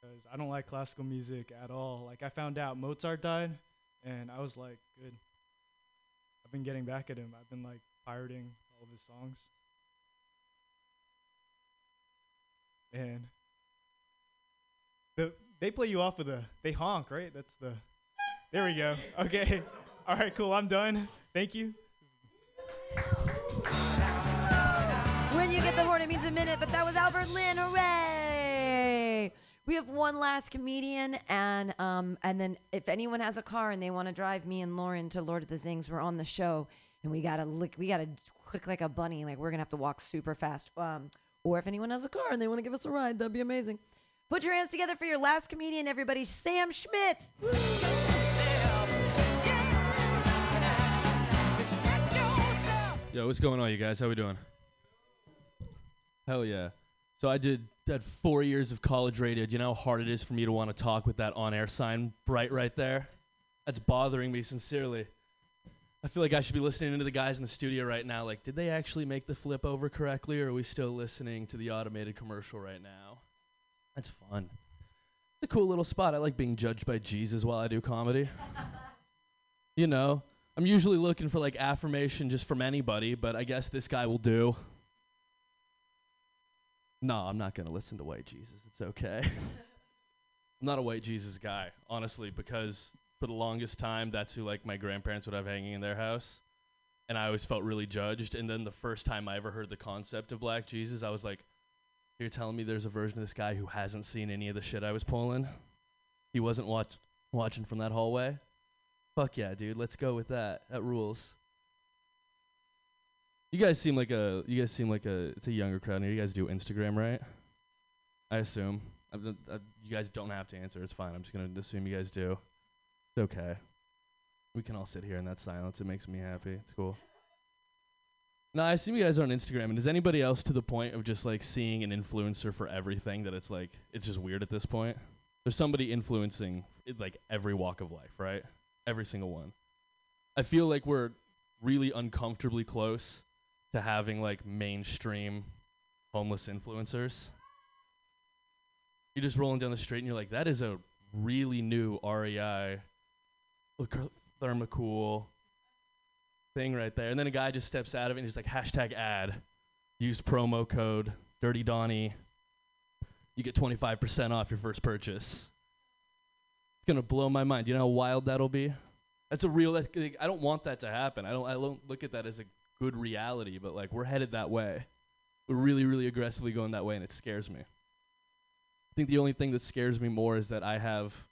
because I don't like classical music at all. Like I found out Mozart died, and I was like, "Good." I've been getting back at him. I've been like pirating all of his songs. And the they play you off with a they honk, right? That's the There we go. Okay. All right, cool. I'm done. Thank you. When you get the horn, it means a minute, but that was Albert Lynn. Hooray! We have one last comedian, and um, and then if anyone has a car and they want to drive me and Lauren to Lord of the Zings, we're on the show, and we gotta lick, we gotta quick like a bunny, like we're gonna have to walk super fast. Um, or if anyone has a car and they want to give us a ride, that'd be amazing. Put your hands together for your last comedian, everybody. Sam Schmidt. Yo, what's going on, you guys? How we doing? Hell yeah. So I did that four years of college radio. Do you know how hard it is for me to want to talk with that on-air sign bright right there? That's bothering me sincerely. I feel like I should be listening to the guys in the studio right now. Like, did they actually make the flip over correctly, or are we still listening to the automated commercial right now? That's fun. It's a cool little spot. I like being judged by Jesus while I do comedy. you know, I'm usually looking for like affirmation just from anybody, but I guess this guy will do. No, I'm not going to listen to White Jesus. It's okay. I'm not a White Jesus guy, honestly, because for the longest time, that's who like my grandparents would have hanging in their house. And I always felt really judged. And then the first time I ever heard the concept of Black Jesus, I was like, you're telling me there's a version of this guy who hasn't seen any of the shit I was pulling? He wasn't watch- watching from that hallway? Fuck yeah, dude. Let's go with that. That rules. You guys seem like a you guys seem like a it's a younger crowd here. You guys do Instagram, right? I assume. I've, I've, you guys don't have to answer. It's fine. I'm just gonna assume you guys do. It's okay. We can all sit here in that silence. It makes me happy. It's cool. Now, I assume you guys are on Instagram. And is anybody else to the point of just like seeing an influencer for everything that it's like it's just weird at this point? There's somebody influencing it, like every walk of life, right? Every single one. I feel like we're really uncomfortably close to having like mainstream homeless influencers. You're just rolling down the street and you're like, that is a really new REI thermocool thing right there. And then a guy just steps out of it and he's like, hashtag ad. Use promo code Dirty Donnie. You get 25% off your first purchase. It's gonna blow my mind. You know how wild that'll be? That's a real. That's, like, I don't want that to happen. I don't. I don't look at that as a good reality. But like we're headed that way. We're really, really aggressively going that way, and it scares me. I think the only thing that scares me more is that I have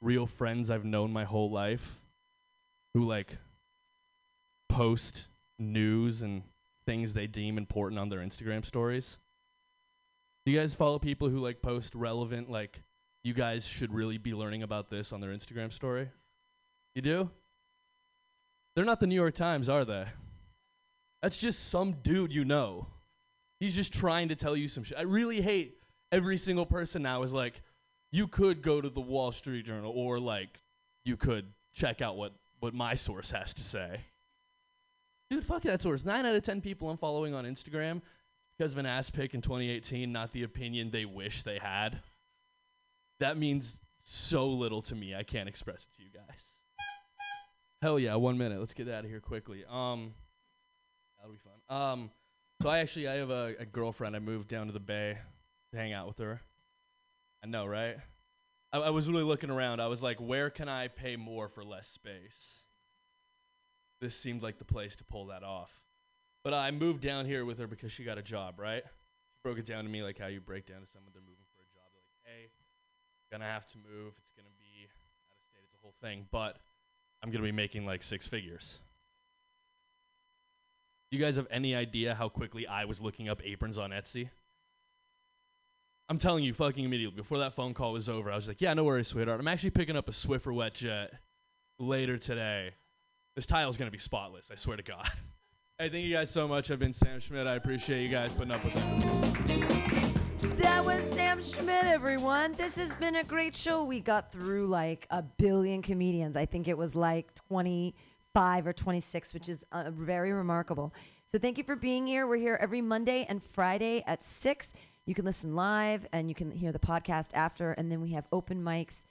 real friends I've known my whole life who like post news and things they deem important on their Instagram stories. Do you guys follow people who like post relevant like you guys should really be learning about this on their Instagram story? You do? They're not the New York Times, are they? That's just some dude you know. He's just trying to tell you some shit. I really hate every single person now is like, you could go to the Wall Street Journal or like you could check out what what my source has to say. Dude, fuck that source. Nine out of ten people I'm following on Instagram because of an ass pic in 2018, not the opinion they wish they had. That means so little to me. I can't express it to you guys. Hell yeah, one minute. Let's get out of here quickly. Um, that'll be fun. Um, so I actually I have a, a girlfriend. I moved down to the Bay to hang out with her. I know, right? I, I was really looking around. I was like, where can I pay more for less space? This seemed like the place to pull that off. But I moved down here with her because she got a job, right? She broke it down to me like how you break down to someone they're moving for a job. They're like, hey, gonna have to move. It's gonna be out of state. It's a whole thing. But I'm gonna be making like six figures. You guys have any idea how quickly I was looking up aprons on Etsy? I'm telling you, fucking immediately before that phone call was over, I was like, "Yeah, no worries, sweetheart. I'm actually picking up a Swiffer wet jet later today. This tile's gonna be spotless. I swear to God." hey, thank you guys so much. I've been Sam Schmidt. I appreciate you guys putting up with it. That was Sam Schmidt, everyone. This has been a great show. We got through like a billion comedians. I think it was like 25 or 26, which is uh, very remarkable. So thank you for being here. We're here every Monday and Friday at 6. You can listen live and you can hear the podcast after. And then we have open mics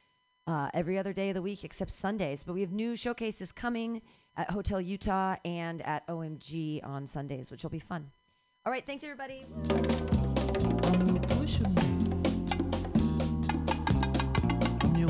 uh, every other day of the week except Sundays. But we have new showcases coming at Hotel Utah and at OMG on Sundays, which will be fun. All right, thanks, everybody. Your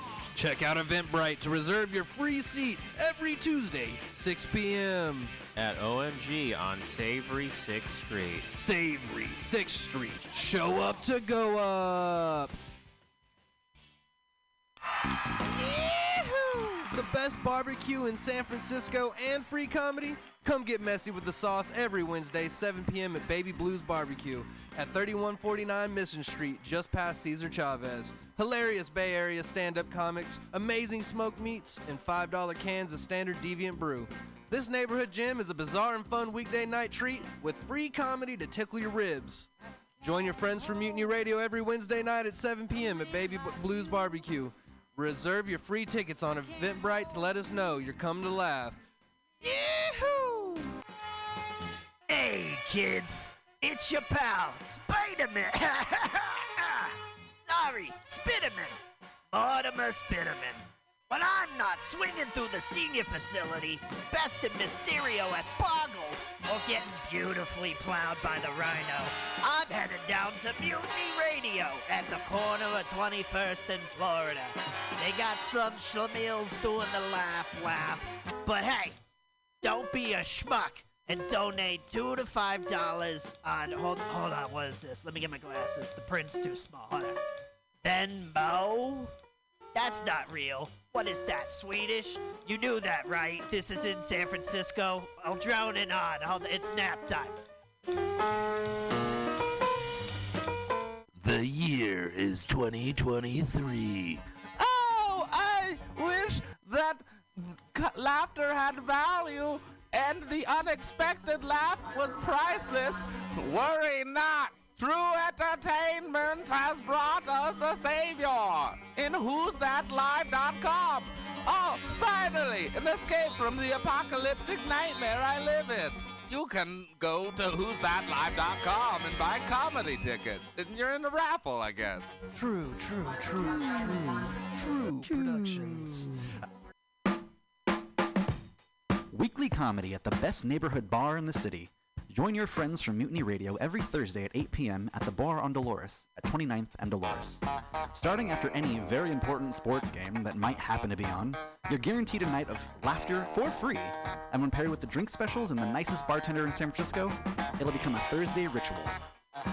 Check out Eventbrite to reserve your free seat every Tuesday, 6 p.m. At OMG on Savory 6th Street. Savory 6th Street. Show up to go up. Yee-hoo! The best barbecue in San Francisco and free comedy? Come get messy with the sauce every Wednesday, 7 p.m. at Baby Blues Barbecue at 3149 Mission Street, just past Cesar Chavez. Hilarious Bay Area stand up comics, amazing smoked meats, and $5 cans of standard deviant brew. This neighborhood gym is a bizarre and fun weekday night treat with free comedy to tickle your ribs. Join your friends from Mutiny Radio every Wednesday night at 7 p.m. at Baby B- Blues Barbecue. Reserve your free tickets on Eventbrite to let us know you're coming to laugh. Yee-hoo! Hey, kids, it's your pal, Spider-Man. Sorry, Spiderman. Mortimer Spiderman. When I'm not swinging through the senior facility, besting Mysterio at Boggle, or getting beautifully plowed by the Rhino, I'm headed down to Mutiny Radio at the corner of 21st and Florida. They got some schlemiels doing the laugh laugh, but hey, don't be a schmuck and donate two to five dollars on hold hold on what is this? Let me get my glasses. The print's too small. Hold on. Venmo? That's not real. What is that swedish? You knew that right? This is in san francisco. I'll drown it on. I'll, it's nap time. The year is 2023. Oh, I wish that c- laughter had value and the unexpected laugh was priceless. Worry not. True entertainment has brought us a savior in who'sthatlive.com. Oh, finally, an escape from the apocalyptic nightmare I live in. You can go to who'sthatlive.com and buy comedy tickets. And you're in the raffle, I guess. True, true, true, true, true productions. Weekly comedy at the best neighborhood bar in the city. Join your friends from Mutiny Radio every Thursday at 8 p.m. at the bar on Dolores at 29th and Dolores. Starting after any very important sports game that might happen to be on, you're guaranteed a night of laughter for free. And when paired with the drink specials and the nicest bartender in San Francisco, it'll become a Thursday ritual.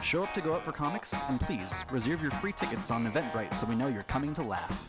Show up to go out for comics, and please reserve your free tickets on Eventbrite so we know you're coming to laugh.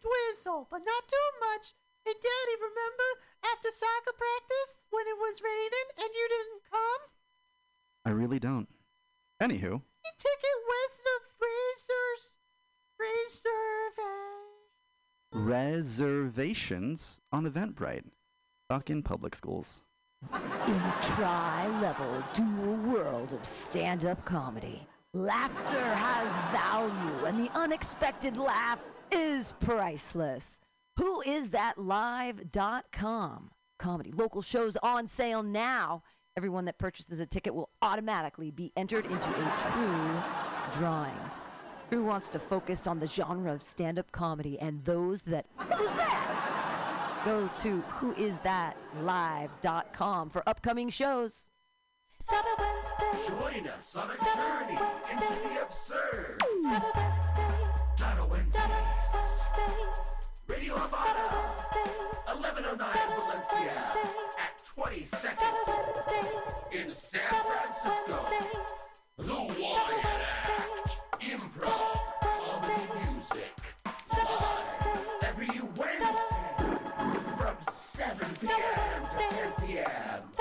drizzle, but not too much. Hey, Daddy, remember after soccer practice when it was raining and you didn't come? I really don't. Anywho, You ticket west of Fraser's Reserve. reservations on Eventbrite. Fuck in public schools. In a tri-level dual world of stand-up comedy, laughter has value and the unexpected laugh is priceless. Who is that live.com? Comedy local shows on sale now. Everyone that purchases a ticket will automatically be entered into a true drawing. True wants to focus on the genre of stand-up comedy and those that Who's that? Go to whoisthatlive.com for upcoming shows. Join us on a journey into the absurd. 1109 Valencia. At 22nd. In San Francisco. The Act. Improv. Music. Every Wednesday. From 7 p.m. to 10 p.m.